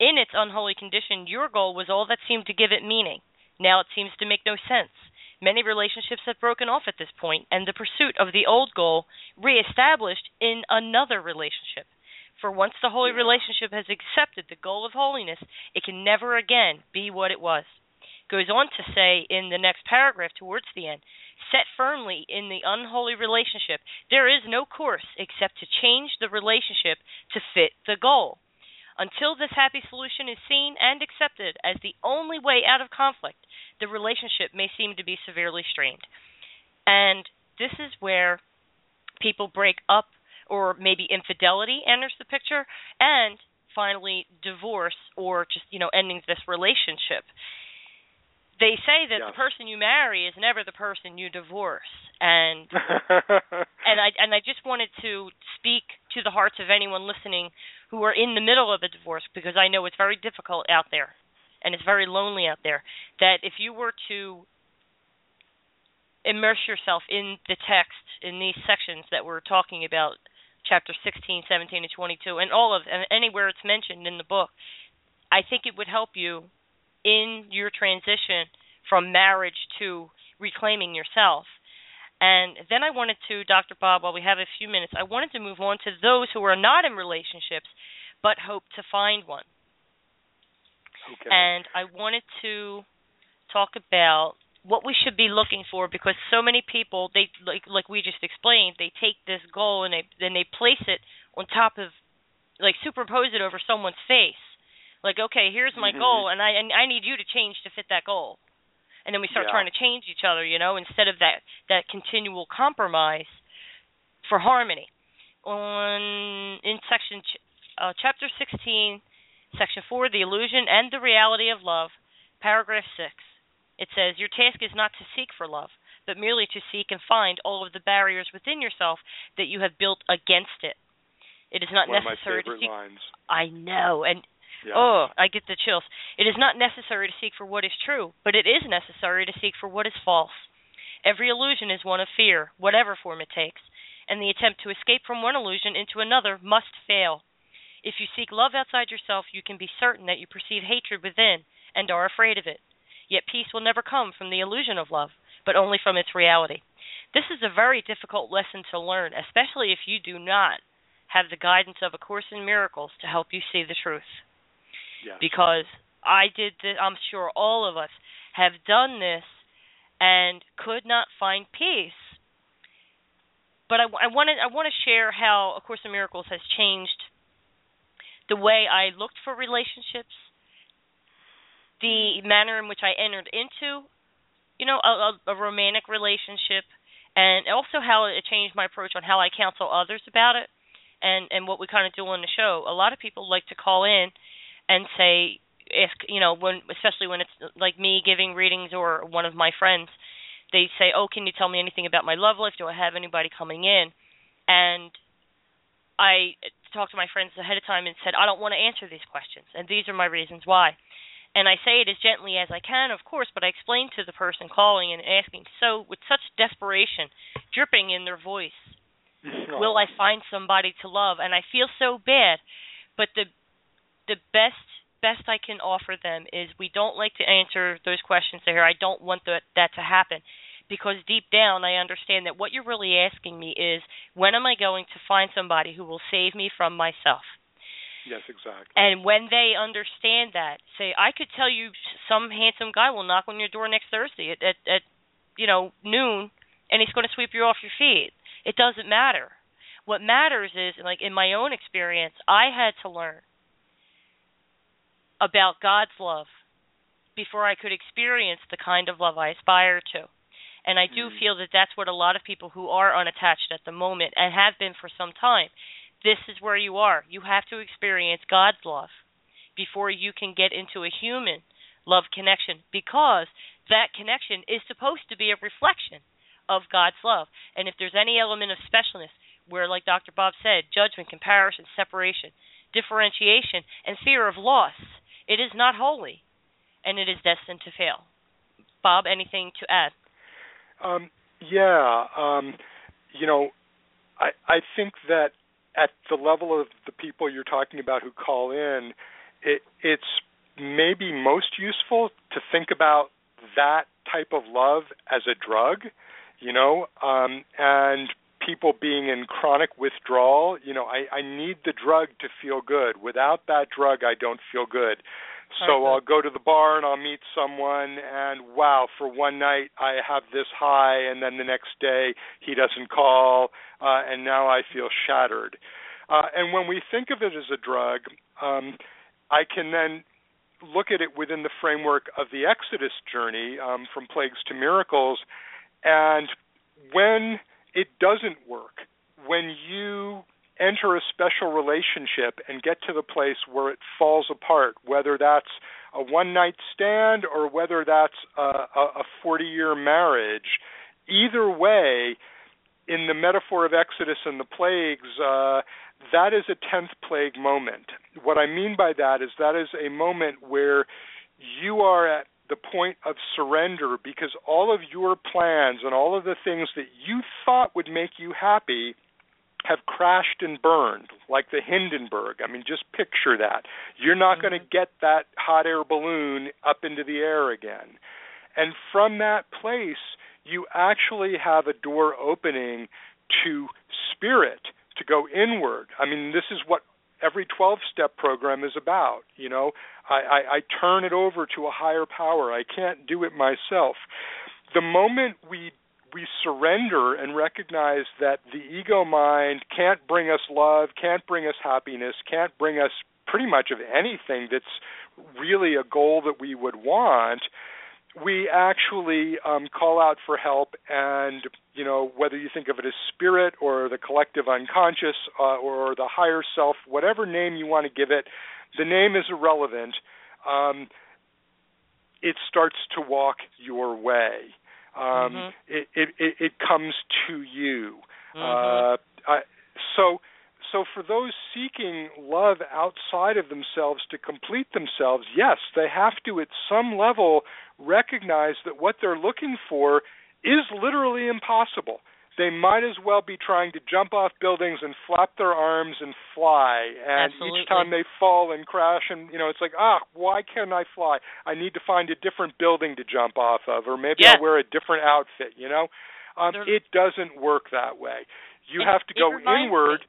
In its unholy condition, your goal was all that seemed to give it meaning. Now it seems to make no sense. Many relationships have broken off at this point, and the pursuit of the old goal reestablished in another relationship. For once the holy relationship has accepted the goal of holiness, it can never again be what it was. Goes on to say in the next paragraph towards the end set firmly in the unholy relationship, there is no course except to change the relationship to fit the goal. Until this happy solution is seen and accepted as the only way out of conflict, the relationship may seem to be severely strained. And this is where people break up, or maybe infidelity enters the picture, and finally divorce or just you know ending this relationship. They say that the person you marry is never the person you divorce. And and i and i just wanted to speak to the hearts of anyone listening who are in the middle of a divorce because I know it's very difficult out there and it's very lonely out there that if you were to immerse yourself in the text in these sections that we're talking about chapter 16 17 and 22 and all of and anywhere it's mentioned in the book i think it would help you in your transition from marriage to reclaiming yourself and then i wanted to dr bob while we have a few minutes i wanted to move on to those who are not in relationships but hope to find one okay. and i wanted to talk about what we should be looking for because so many people they like like we just explained they take this goal and they then they place it on top of like superimpose it over someone's face like okay here's my mm-hmm. goal and i and i need you to change to fit that goal and then we start yeah. trying to change each other you know instead of that that continual compromise for harmony on in section ch- uh, chapter 16 section 4 the illusion and the reality of love paragraph 6 it says, Your task is not to seek for love, but merely to seek and find all of the barriers within yourself that you have built against it. It is not One necessary to seek. Lines. I know, and yeah. oh, I get the chills. It is not necessary to seek for what is true, but it is necessary to seek for what is false. Every illusion is one of fear, whatever form it takes, and the attempt to escape from one illusion into another must fail. If you seek love outside yourself, you can be certain that you perceive hatred within and are afraid of it. Yet peace will never come from the illusion of love, but only from its reality. This is a very difficult lesson to learn, especially if you do not have the guidance of A Course in Miracles to help you see the truth. Because I did this, I'm sure all of us have done this and could not find peace. But I, I want to I want to share how A Course in Miracles has changed the way I looked for relationships, the manner in which I entered into, you know, a, a romantic relationship, and also how it changed my approach on how I counsel others about it, and and what we kind of do on the show. A lot of people like to call in and say, if you know, when especially when it's like me giving readings or one of my friends, they say, "Oh, can you tell me anything about my love life? Do I have anybody coming in?" And I talked to my friends ahead of time and said, "I don't want to answer these questions, and these are my reasons why." and I say it as gently as I can, of course, but I explain to the person calling and asking so with such desperation dripping in their voice. Will I find somebody to love? And I feel so bad, but the the best best I can offer them is we don't like to answer those questions here. I don't want that that to happen because deep down I understand that what you're really asking me is when am I going to find somebody who will save me from myself? Yes, exactly. And when they understand that, say, I could tell you some handsome guy will knock on your door next Thursday at at, at you know noon, and he's going to sweep you off your feet. It doesn't matter. What matters is, like in my own experience, I had to learn about God's love before I could experience the kind of love I aspire to. And I do mm. feel that that's what a lot of people who are unattached at the moment and have been for some time this is where you are. You have to experience God's love before you can get into a human love connection because that connection is supposed to be a reflection of God's love. And if there's any element of specialness where, like Dr. Bob said, judgment, comparison, separation, differentiation, and fear of loss, it is not holy and it is destined to fail. Bob, anything to add? Um, yeah, um, you know, I I think that at the level of the people you're talking about who call in, it, it's maybe most useful to think about that type of love as a drug, you know, um, and people being in chronic withdrawal, you know, I, I need the drug to feel good. Without that drug, I don't feel good. So I'll go to the bar and I'll meet someone, and wow, for one night I have this high, and then the next day he doesn't call, uh, and now I feel shattered. Uh, and when we think of it as a drug, um, I can then look at it within the framework of the Exodus journey um, from plagues to miracles. And when it doesn't work, when you enter a special relationship and get to the place where it falls apart, whether that's a one night stand or whether that's a, a 40 year marriage, either way, in the metaphor of Exodus and the plagues, uh, that is a tenth plague moment. What I mean by that is that is a moment where you are at the point of surrender because all of your plans and all of the things that you thought would make you happy have crashed and burned, like the Hindenburg. I mean, just picture that. You're not mm-hmm. going to get that hot air balloon up into the air again. And from that place, you actually have a door opening to spirit, to go inward. I mean, this is what every 12 step program is about. You know, I, I, I turn it over to a higher power. I can't do it myself. The moment we we surrender and recognize that the ego mind can't bring us love, can't bring us happiness, can't bring us pretty much of anything that's really a goal that we would want, we actually um, call out for help and you know whether you think of it as spirit or the collective unconscious uh, or the higher self whatever name you want to give it the name is irrelevant um, it starts to walk your way um, mm-hmm. it, it, it, comes to you mm-hmm. uh, I, so so for those seeking love outside of themselves to complete themselves, yes, they have to at some level recognize that what they're looking for is literally impossible. They might as well be trying to jump off buildings and flap their arms and fly. And Absolutely. each time they fall and crash, and you know, it's like, ah, why can't I fly? I need to find a different building to jump off of, or maybe yeah. I'll wear a different outfit. You know, um, it doesn't work that way. You have to go inward. Me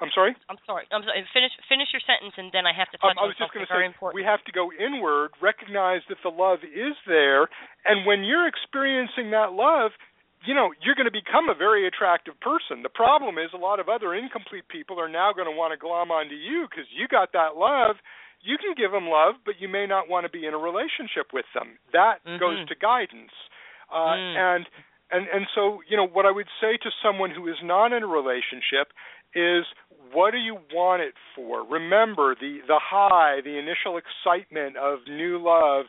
I'm sorry. I'm sorry. I'm sorry. Finish finish your sentence, and then I have to touch um, I was just going to say important. we have to go inward, recognize that the love is there, and when you're experiencing that love, you know you're going to become a very attractive person. The problem is a lot of other incomplete people are now going to want to glom onto you because you got that love. You can give them love, but you may not want to be in a relationship with them. That mm-hmm. goes to guidance, uh, mm. and and and so you know what I would say to someone who is not in a relationship is what do you want it for? Remember, the the high, the initial excitement of new love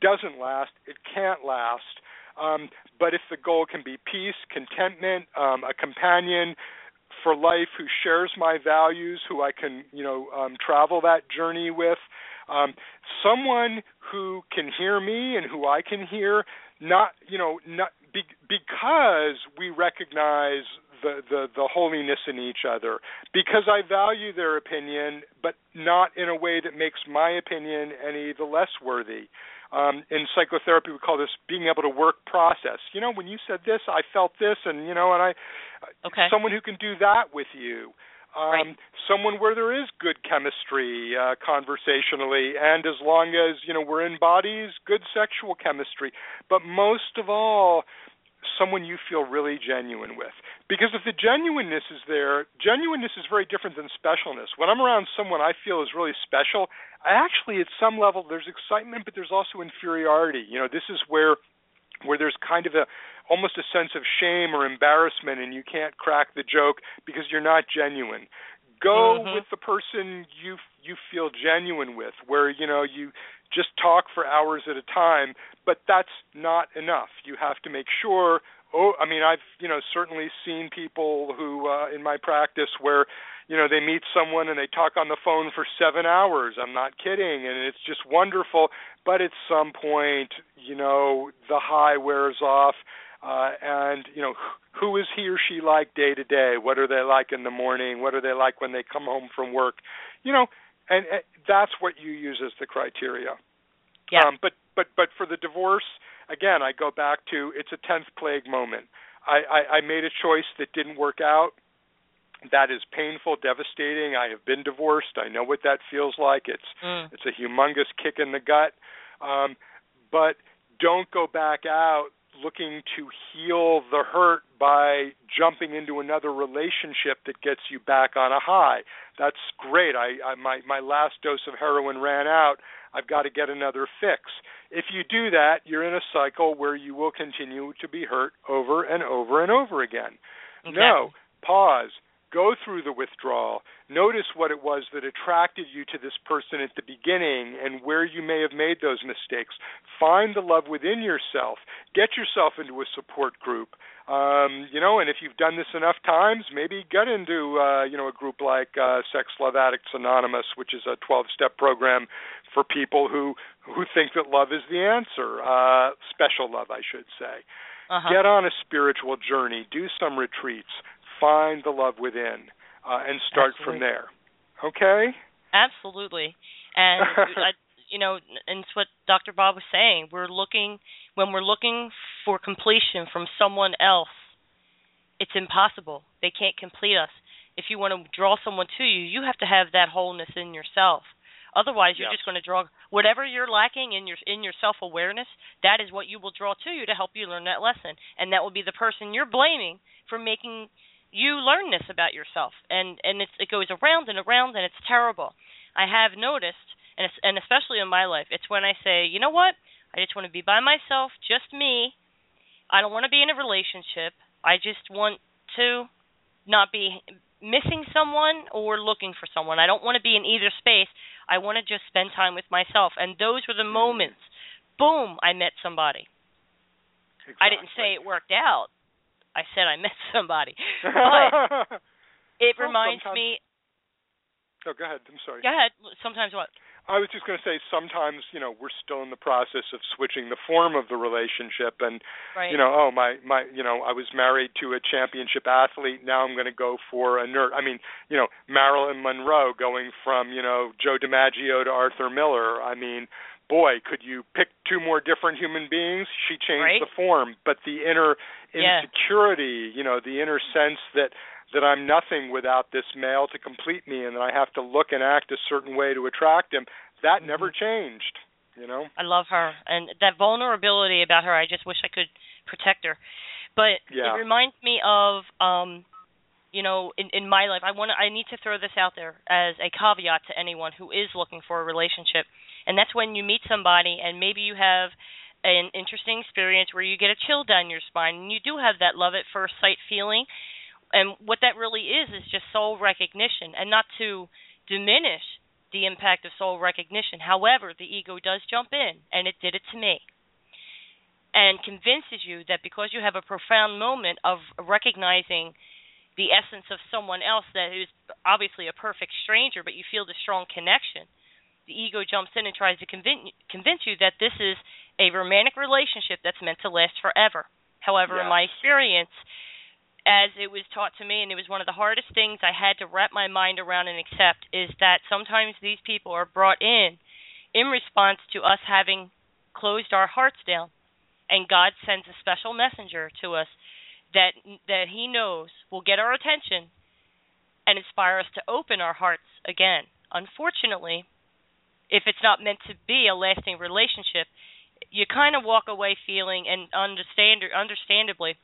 doesn't last. It can't last. Um, but if the goal can be peace, contentment, um, a companion for life who shares my values, who I can, you know, um, travel that journey with, um, someone who can hear me and who I can hear, not, you know, not be, because we recognize the, the the holiness in each other because I value their opinion, but not in a way that makes my opinion any the less worthy. Um, in psychotherapy, we call this being able to work process. You know, when you said this, I felt this, and you know, and I, okay. someone who can do that with you. Um, right. Someone where there is good chemistry uh, conversationally, and as long as you know we're in bodies, good sexual chemistry. But most of all, someone you feel really genuine with. Because if the genuineness is there, genuineness is very different than specialness. When I'm around someone I feel is really special, I actually at some level there's excitement but there's also inferiority. You know, this is where where there's kind of a almost a sense of shame or embarrassment and you can't crack the joke because you're not genuine go mm-hmm. with the person you you feel genuine with where you know you just talk for hours at a time but that's not enough you have to make sure oh i mean i've you know certainly seen people who uh in my practice where you know they meet someone and they talk on the phone for 7 hours i'm not kidding and it's just wonderful but at some point you know the high wears off uh, and you know who is he or she like day to day? What are they like in the morning? What are they like when they come home from work? You know, and, and that's what you use as the criteria. Yeah. Um, but but but for the divorce, again, I go back to it's a tenth plague moment. I, I, I made a choice that didn't work out. That is painful, devastating. I have been divorced. I know what that feels like. It's mm. it's a humongous kick in the gut. Um, but don't go back out looking to heal the hurt by jumping into another relationship that gets you back on a high. That's great. I, I my my last dose of heroin ran out. I've got to get another fix. If you do that, you're in a cycle where you will continue to be hurt over and over and over again. Exactly. No, pause, go through the withdrawal. Notice what it was that attracted you to this person at the beginning and where you may have made those mistakes. Find the love within yourself. Get yourself into a support group. Um, you know, and if you've done this enough times, maybe get into uh, you know a group like uh, Sex Love Addicts Anonymous, which is a 12-step program for people who who think that love is the answer. Uh, special love, I should say. Uh-huh. Get on a spiritual journey. Do some retreats. Find the love within, uh, and start Absolutely. from there. Okay. Absolutely. And I, you know, and it's what Dr. Bob was saying. We're looking when we're looking for completion from someone else. It's impossible. They can't complete us. If you want to draw someone to you, you have to have that wholeness in yourself. Otherwise, you're just going to draw whatever you're lacking in your in your self-awareness. That is what you will draw to you to help you learn that lesson, and that will be the person you're blaming for making you learn this about yourself. And and it's, it goes around and around, and it's terrible. I have noticed, and it's, and especially in my life, it's when I say, you know what, I just want to be by myself, just me. I don't want to be in a relationship. I just want to not be missing someone or looking for someone. I don't want to be in either space. I want to just spend time with myself. And those were the mm. moments. Boom, I met somebody. Exactly. I didn't say it worked out. I said I met somebody. But it Well, reminds sometimes- me. Oh, go ahead. I'm sorry. Go ahead. Sometimes what? I was just going to say sometimes you know we're still in the process of switching the form of the relationship and Right. you know oh my my you know I was married to a championship athlete now I'm going to go for a nerd I mean you know Marilyn Monroe going from you know Joe DiMaggio to Arthur Miller I mean boy could you pick two more different human beings she changed Right. the form but the inner Yeah. insecurity you know the inner sense that that I'm nothing without this male to complete me and that I have to look and act a certain way to attract him that Mm-hmm. never changed you know I love her and that vulnerability about her. I just wish I could protect her. But Yeah. it reminds me of um you know, in in my life, I want I need to throw this out there as a caveat to anyone who is looking for a relationship. And that's when you meet somebody and maybe you have an interesting experience where you get a chill down your spine and you do have that love at first sight feeling. And what that really is is just soul recognition and not to diminish the impact of soul recognition. However, the ego does jump in, and it did it to me, and convinces you that because you have a profound moment of recognizing the essence of someone else that is obviously a perfect stranger, but you feel the strong connection, the ego jumps in and tries to convince convince you that this is a romantic relationship that's meant to last forever. However, in my experience, as it was taught to me, and it was one of the hardest things I had to wrap my mind around and accept, is that sometimes these people are brought in in response to us having closed our hearts down, and God sends a special messenger to us that that He knows will get our attention and inspire us to open our hearts again. Unfortunately, if it's not meant to be a lasting relationship, you kind of walk away feeling, and understand understandably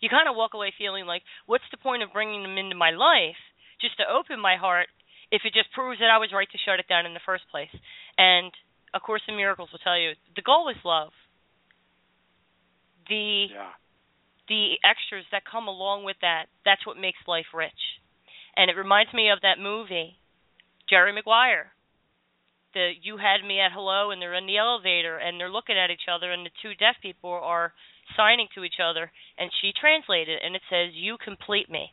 you kind of walk away feeling like, what's the point of bringing them into my life just to open my heart if it just proves that I was right to shut it down in the first place? And A Course in Miracles will tell you the goal is love. The yeah the extras that come along with that, that's what makes life rich. And it reminds me of that movie, Jerry Maguire. The you had me at hello and they're in the elevator and they're looking at each other and the two deaf people are signing to each other and she translated and it says you complete me.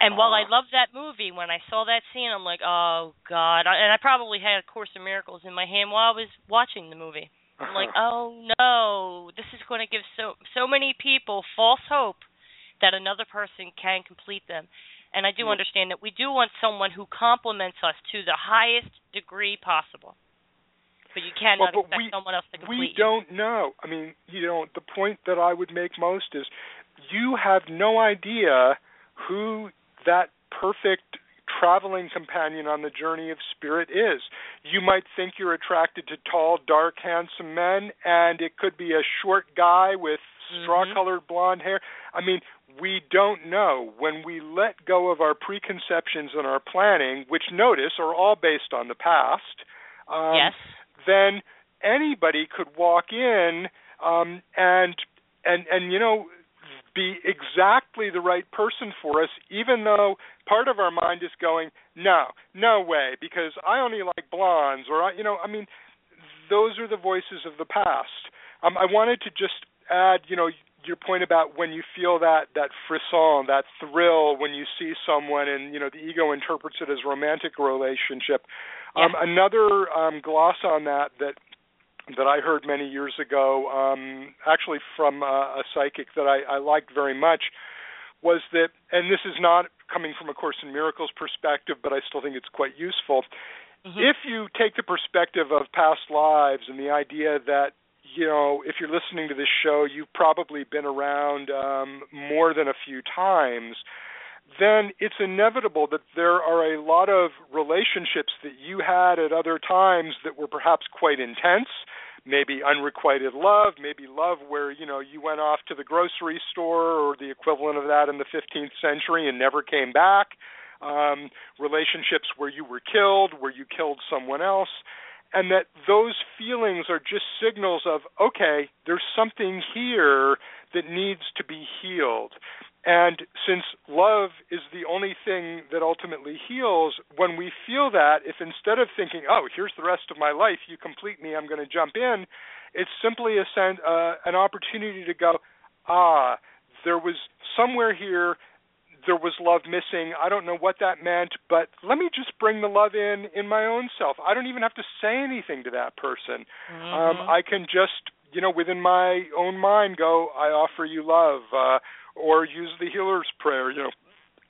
And while I love that movie, when I saw that scene, I'm like, oh God! And I probably had A Course in Miracles in my hand while I was watching the movie. I'm like, oh no, this is going to give so so many people false hope that another person can complete them. And I do Mm. understand that we do want someone who complements us to the highest degree possible. But you cannot Well, but expect we- someone else to complete. we don't know. I mean, you know, the point that I would make most is you have no idea who that perfect traveling companion on the journey of spirit is. You might think you're attracted to tall, dark, handsome men, and it could be a short guy with straw colored blonde hair. I mean, we don't know. When we let go of our preconceptions and our planning, which notice are all based on the past, um, yes. Then anybody could walk in um, and and and you know be exactly the right person for us, even though part of our mind is going, no, no way, because I only like blondes, or I, you know, I mean, those are the voices of the past. Um, I wanted to just add, you know, your point about when you feel that that frisson, that thrill when you see someone, and you know the ego interprets it as romantic relationship. Yeah. Um, another um, gloss on that that that I heard many years ago, um, actually from uh, a psychic that I, I liked very much, was that, and this is not coming from a Course in Miracles perspective, but I still think it's quite useful. Mm-hmm. If you take the perspective of past lives and the idea that you know, if you're listening to this show, you've probably been around um, more than a few times. Then it's inevitable that there are a lot of relationships that you had at other times that were perhaps quite intense, maybe unrequited love, maybe love where you know you went off to the grocery store or the equivalent of that in the 15th century and never came back. Um, relationships where you were killed, where you killed someone else and that those feelings are just signals of okay there's something here that needs to be healed. And since love is the only thing that ultimately heals when we feel that if instead of thinking oh here's the rest of my life you complete me i'm going to jump in it's simply a sen- uh, an opportunity to go ah there was somewhere here there was love missing. I don't know what that meant, but let me just bring the love in in my own self. I don't even have to say anything to that person. Mm-hmm. Um, I can just, you know, within my own mind go, I offer you love, uh, or use the healer's prayer. You know,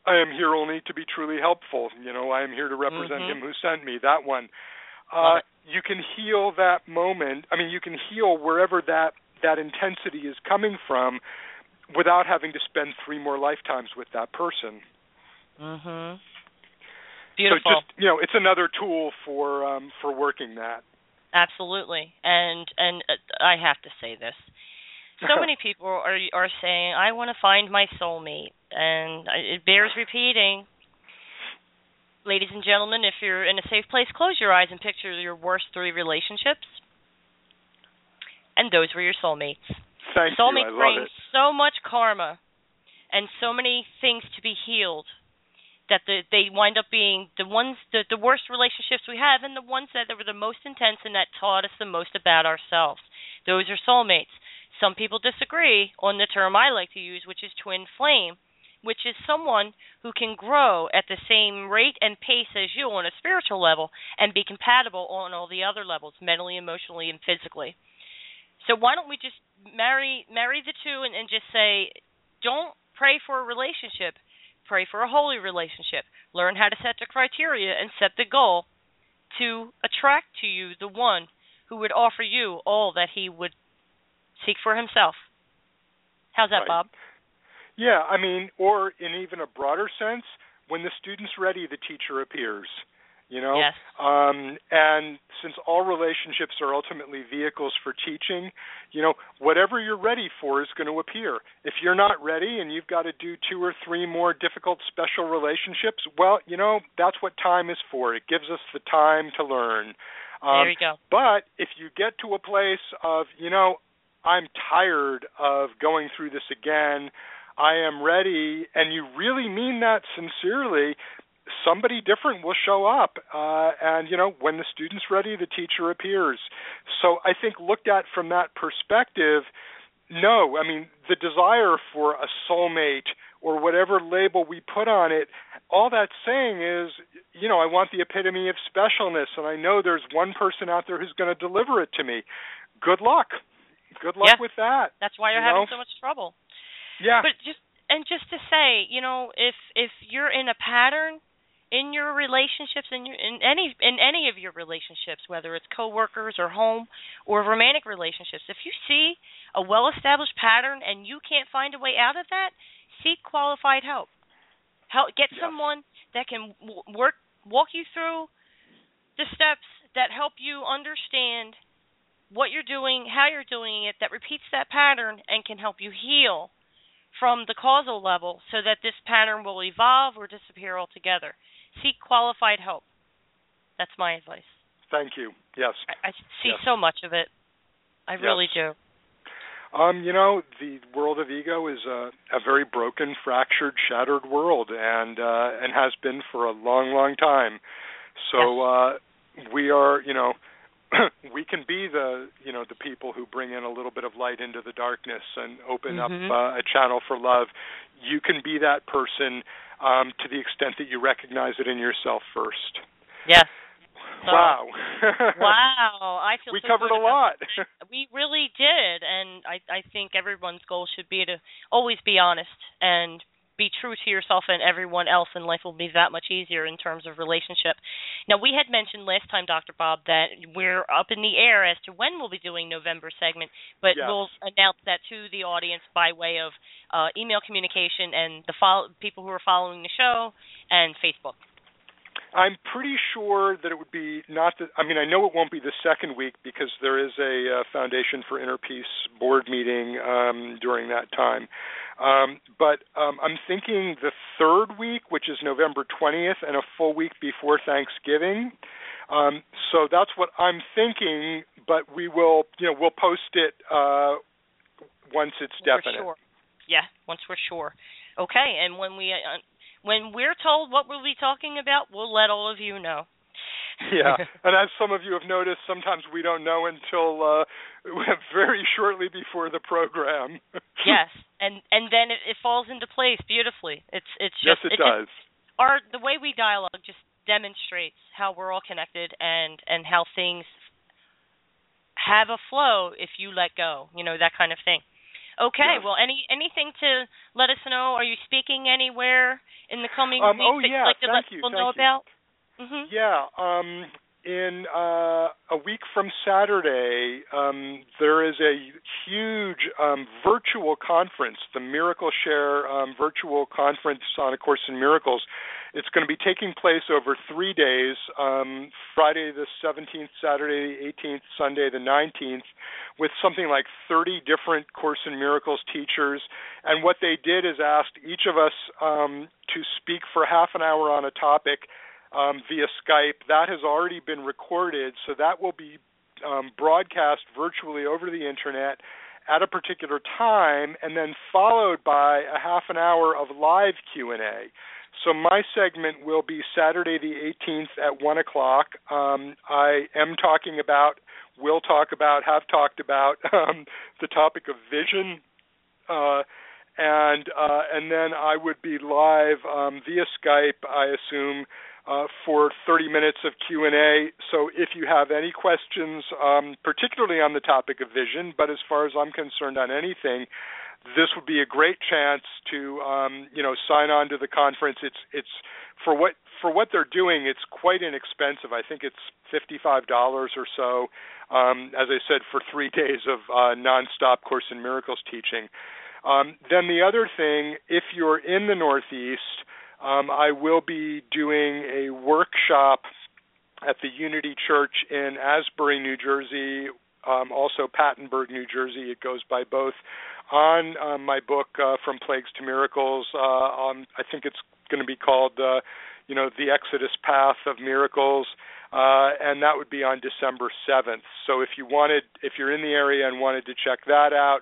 I am here only to be truly helpful. You know, I am here to represent mm-hmm. Him who sent me. That one. Uh, you can heal that moment. I mean, you can heal wherever that that intensity is coming from without having to spend three more lifetimes with that person. Mhm. Beautiful. So just you know, it's another tool for um, for working that. Absolutely, and and uh, I have to say this. So many people are are saying, "I want to find my soulmate," and it bears repeating. Ladies and gentlemen, if you're in a safe place, close your eyes and picture your worst three relationships, and those were your soulmates. Thank Soulmates you. I bring love it. So much karma and so many things to be healed that the, they wind up being the ones the, the worst relationships we have and the ones that were the most intense and that taught us the most about ourselves. Those are soulmates. Some people disagree on the term I like to use, which is twin flame, which is someone who can grow at the same rate and pace as you on a spiritual level and be compatible on all the other levels, mentally, emotionally, and physically. So why don't we just marry marry the two and, and just say, don't pray for a relationship, pray for a holy relationship. Learn how to set the criteria and set the goal to attract to you the one who would offer you all that he would seek for himself. How's that, Right. Bob? Yeah, I mean, or in even a broader sense, when the student's ready, the teacher appears. You know, Yes. um, and since all relationships are ultimately vehicles for teaching, you know, whatever you're ready for is going to appear. If you're not ready and you've got to do two or three more difficult special relationships, well, you know, that's what time is for. It gives us the time to learn. Um, there you go. But if you get to a place of, you know, I'm tired of going through this again, I am ready, and you really mean that sincerely, somebody different will show up. Uh, and, you know, when the student's ready, the teacher appears. So I think looked at from that perspective, no, I mean, the desire for a soulmate or whatever label we put on it, all that's saying is, you know, I want the epitome of specialness, and I know there's one person out there who's going to deliver it to me. Good luck. Good luck Yeah. with that. That's why you're you having know? so much trouble. Yeah. But just and just to say, you know, if if you're in a pattern in your relationships in your in any in any of your relationships, whether it's coworkers or home or romantic relationships, if you see a well-established pattern and you can't find a way out of that, seek qualified help. Help get Yes. someone that can work walk you through the steps that help you understand what you're doing, how you're doing it, that repeats that pattern and can help you heal from the causal level so that this pattern will evolve or disappear altogether. Seek qualified help. That's my advice. Thank you. Yes. I, I see Yes. so much of it. I really do. Um, you know, the world of ego is a, a very broken, fractured, shattered world, and uh, and has been for a long, long time. So uh, we are, you know, we can be the you know the people who bring in a little bit of light into the darkness and open mm-hmm. up uh, a channel for love. You can be that person um, to the extent that you recognize it in yourself first. Yes. So, wow. wow. I feel we so covered a lot. we really did, and I I think everyone's goal should be to always be honest and be true to yourself and everyone else, and life will be that much easier in terms of relationship. Now, we had mentioned last time, Dr. Bob, that we're up in the air as to when we'll be doing November segment, but yes. we'll announce that to the audience by way of uh, email communication and the follow- people who are following the show and Facebook. I'm pretty sure that it would be not that. I mean, I know it won't be the second week because there is a uh, Foundation for Inner Peace board meeting um, during that time. Um, but um, I'm thinking the third week, which is November 20th, and a full week before Thanksgiving. Um, so that's what I'm thinking. But we will, you know, we'll post it uh, once it's definite. Sure. Yeah, once we're sure. Okay, and when we uh, when we're told what we'll be talking about, we'll let all of you know. Yeah, and as some of you have noticed, sometimes we don't know until uh, very shortly before the program. yes, and and then it, it falls into place beautifully. It's it's just yes, it, it does. Just, our the way we dialogue just demonstrates how we're all connected and and how things have a flow if you let go. You know that kind of thing. Okay. Well, any anything to let us know? Are you speaking anywhere in the coming um, weeks oh, that yeah, you'd like to thank let you, people know you. about? Mm-hmm. Yeah. Um, in uh, a week from Saturday, um, there is a huge um, virtual conference, the Miracle Share um, virtual conference on A Course in Miracles. It's going to be taking place over three days um, Friday the 17th, Saturday the 18th, Sunday the 19th, with something like 30 different Course in Miracles teachers. And what they did is asked each of us um, to speak for half an hour on a topic um, via Skype. That has already been recorded, so that will be um, broadcast virtually over the internet at a particular time, and then followed by a half an hour of live Q and A. So my segment will be Saturday the 18th at one o'clock. Um, I am talking about, will talk about, have talked about um, the topic of vision. Uh, and uh, and then I would be live um, via Skype, I assume, uh, for 30 minutes of Q&A. So if you have any questions, um, particularly on the topic of vision, but as far as I'm concerned on anything, this would be a great chance to um, you know sign on to the conference. It's it's for what for what they're doing. It's quite inexpensive. I think it's fifty five dollars or so. Um, as I said, for three days of uh, nonstop Course in Miracles teaching. Um, then the other thing, if you're in the Northeast, um, I will be doing a workshop at the Unity Church in Asbury, New Jersey, um, also Pattenburg, New Jersey. It goes by both. On um, my book, uh, From Plagues to Miracles, uh, on I think it's going to be called, uh, you know, the Exodus Path of Miracles, uh, and that would be on December seventh. So if you wanted, if you're in the area and wanted to check that out,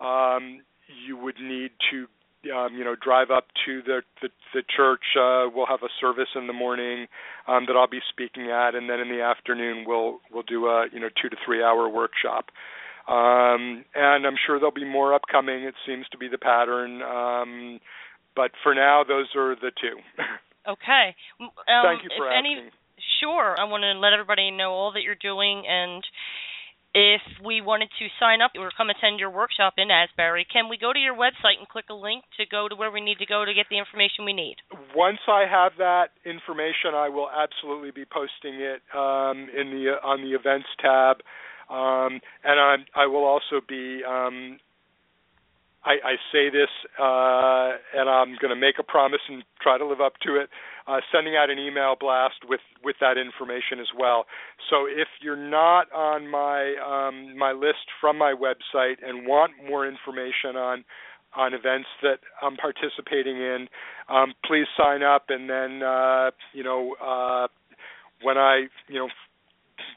um, you would need to um, you know, drive up to the the, the church. Uh, we'll have a service in the morning um, that I'll be speaking at, and then in the afternoon we'll we'll do a you know two to three hour workshop. Um, and I'm sure there'll be more upcoming. It seems to be the pattern. Um, but for now, those are the two. okay. Um, Thank you for if asking. Any, sure. I want to let everybody know all that you're doing and if we wanted to sign up or come attend your workshop in Asbury, can we go to your website and click a link to go to where we need to go to get the information we need? Once I have that information, I will absolutely be posting it um, in the on the events tab, um, and I'm, I will also be. Um, I, I say this, uh, and I'm going to make a promise and try to live up to it uh, sending out an email blast with with that information as well. So if you're not on my um, my list from my website and want more information on on events that I'm participating in, um, please sign up and then uh, you know uh, when I you know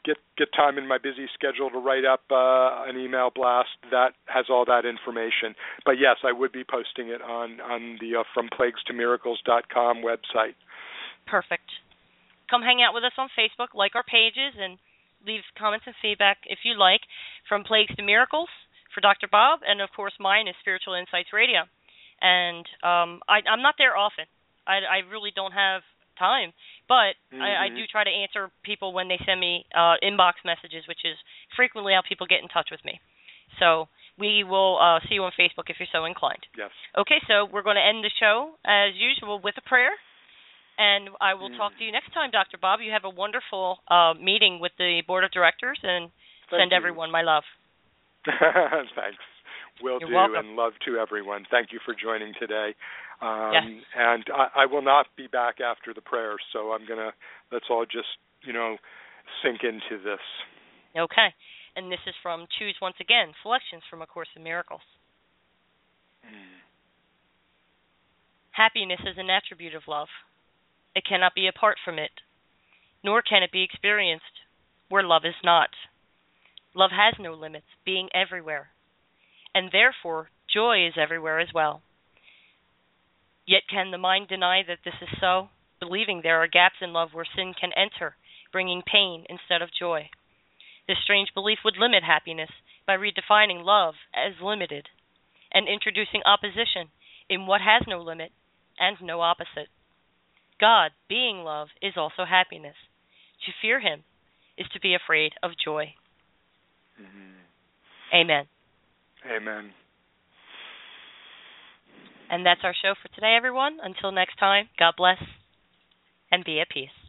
get get time in my busy schedule to write up uh, an email blast that has all that information. But yes, I would be posting it on on the uh, fromplaguestomiracles.com website. Perfect. Come hang out with us on Facebook, like our pages, and leave comments and feedback if you like from Plagues to Miracles for Dr. Bob, and of course mine is Spiritual Insights Radio. And um, I, I'm not there often. I, I really don't have time, but mm-hmm. I, I do try to answer people when they send me uh, inbox messages, which is frequently how people get in touch with me. So we will uh, see you on Facebook if you're so inclined. Yes. Okay, so we're going to end the show as usual with a prayer. And I will mm. talk to you next time, Dr. Bob. You have a wonderful uh, meeting with the board of directors, and Thank send you. everyone my love. Thanks. Will You're do, welcome. and love to everyone. Thank you for joining today. Um, yes. And I, I will not be back after the prayer, so I'm gonna. Let's all just, you know, sink into this. Okay. And this is from Choose Once Again Selections from A Course in Miracles. Mm. Happiness is an attribute of love. It cannot be apart from it, nor can it be experienced where love is not. Love has no limits, being everywhere, and therefore joy is everywhere as well. Yet can the mind deny that this is so, believing there are gaps in love where sin can enter, bringing pain instead of joy? This strange belief would limit happiness by redefining love as limited and introducing opposition in what has no limit and no opposite. God, being love, is also happiness. To fear him is to be afraid of joy. Mm-hmm. Amen. Amen. And that's our show for today, everyone. Until next time, God bless and be at peace.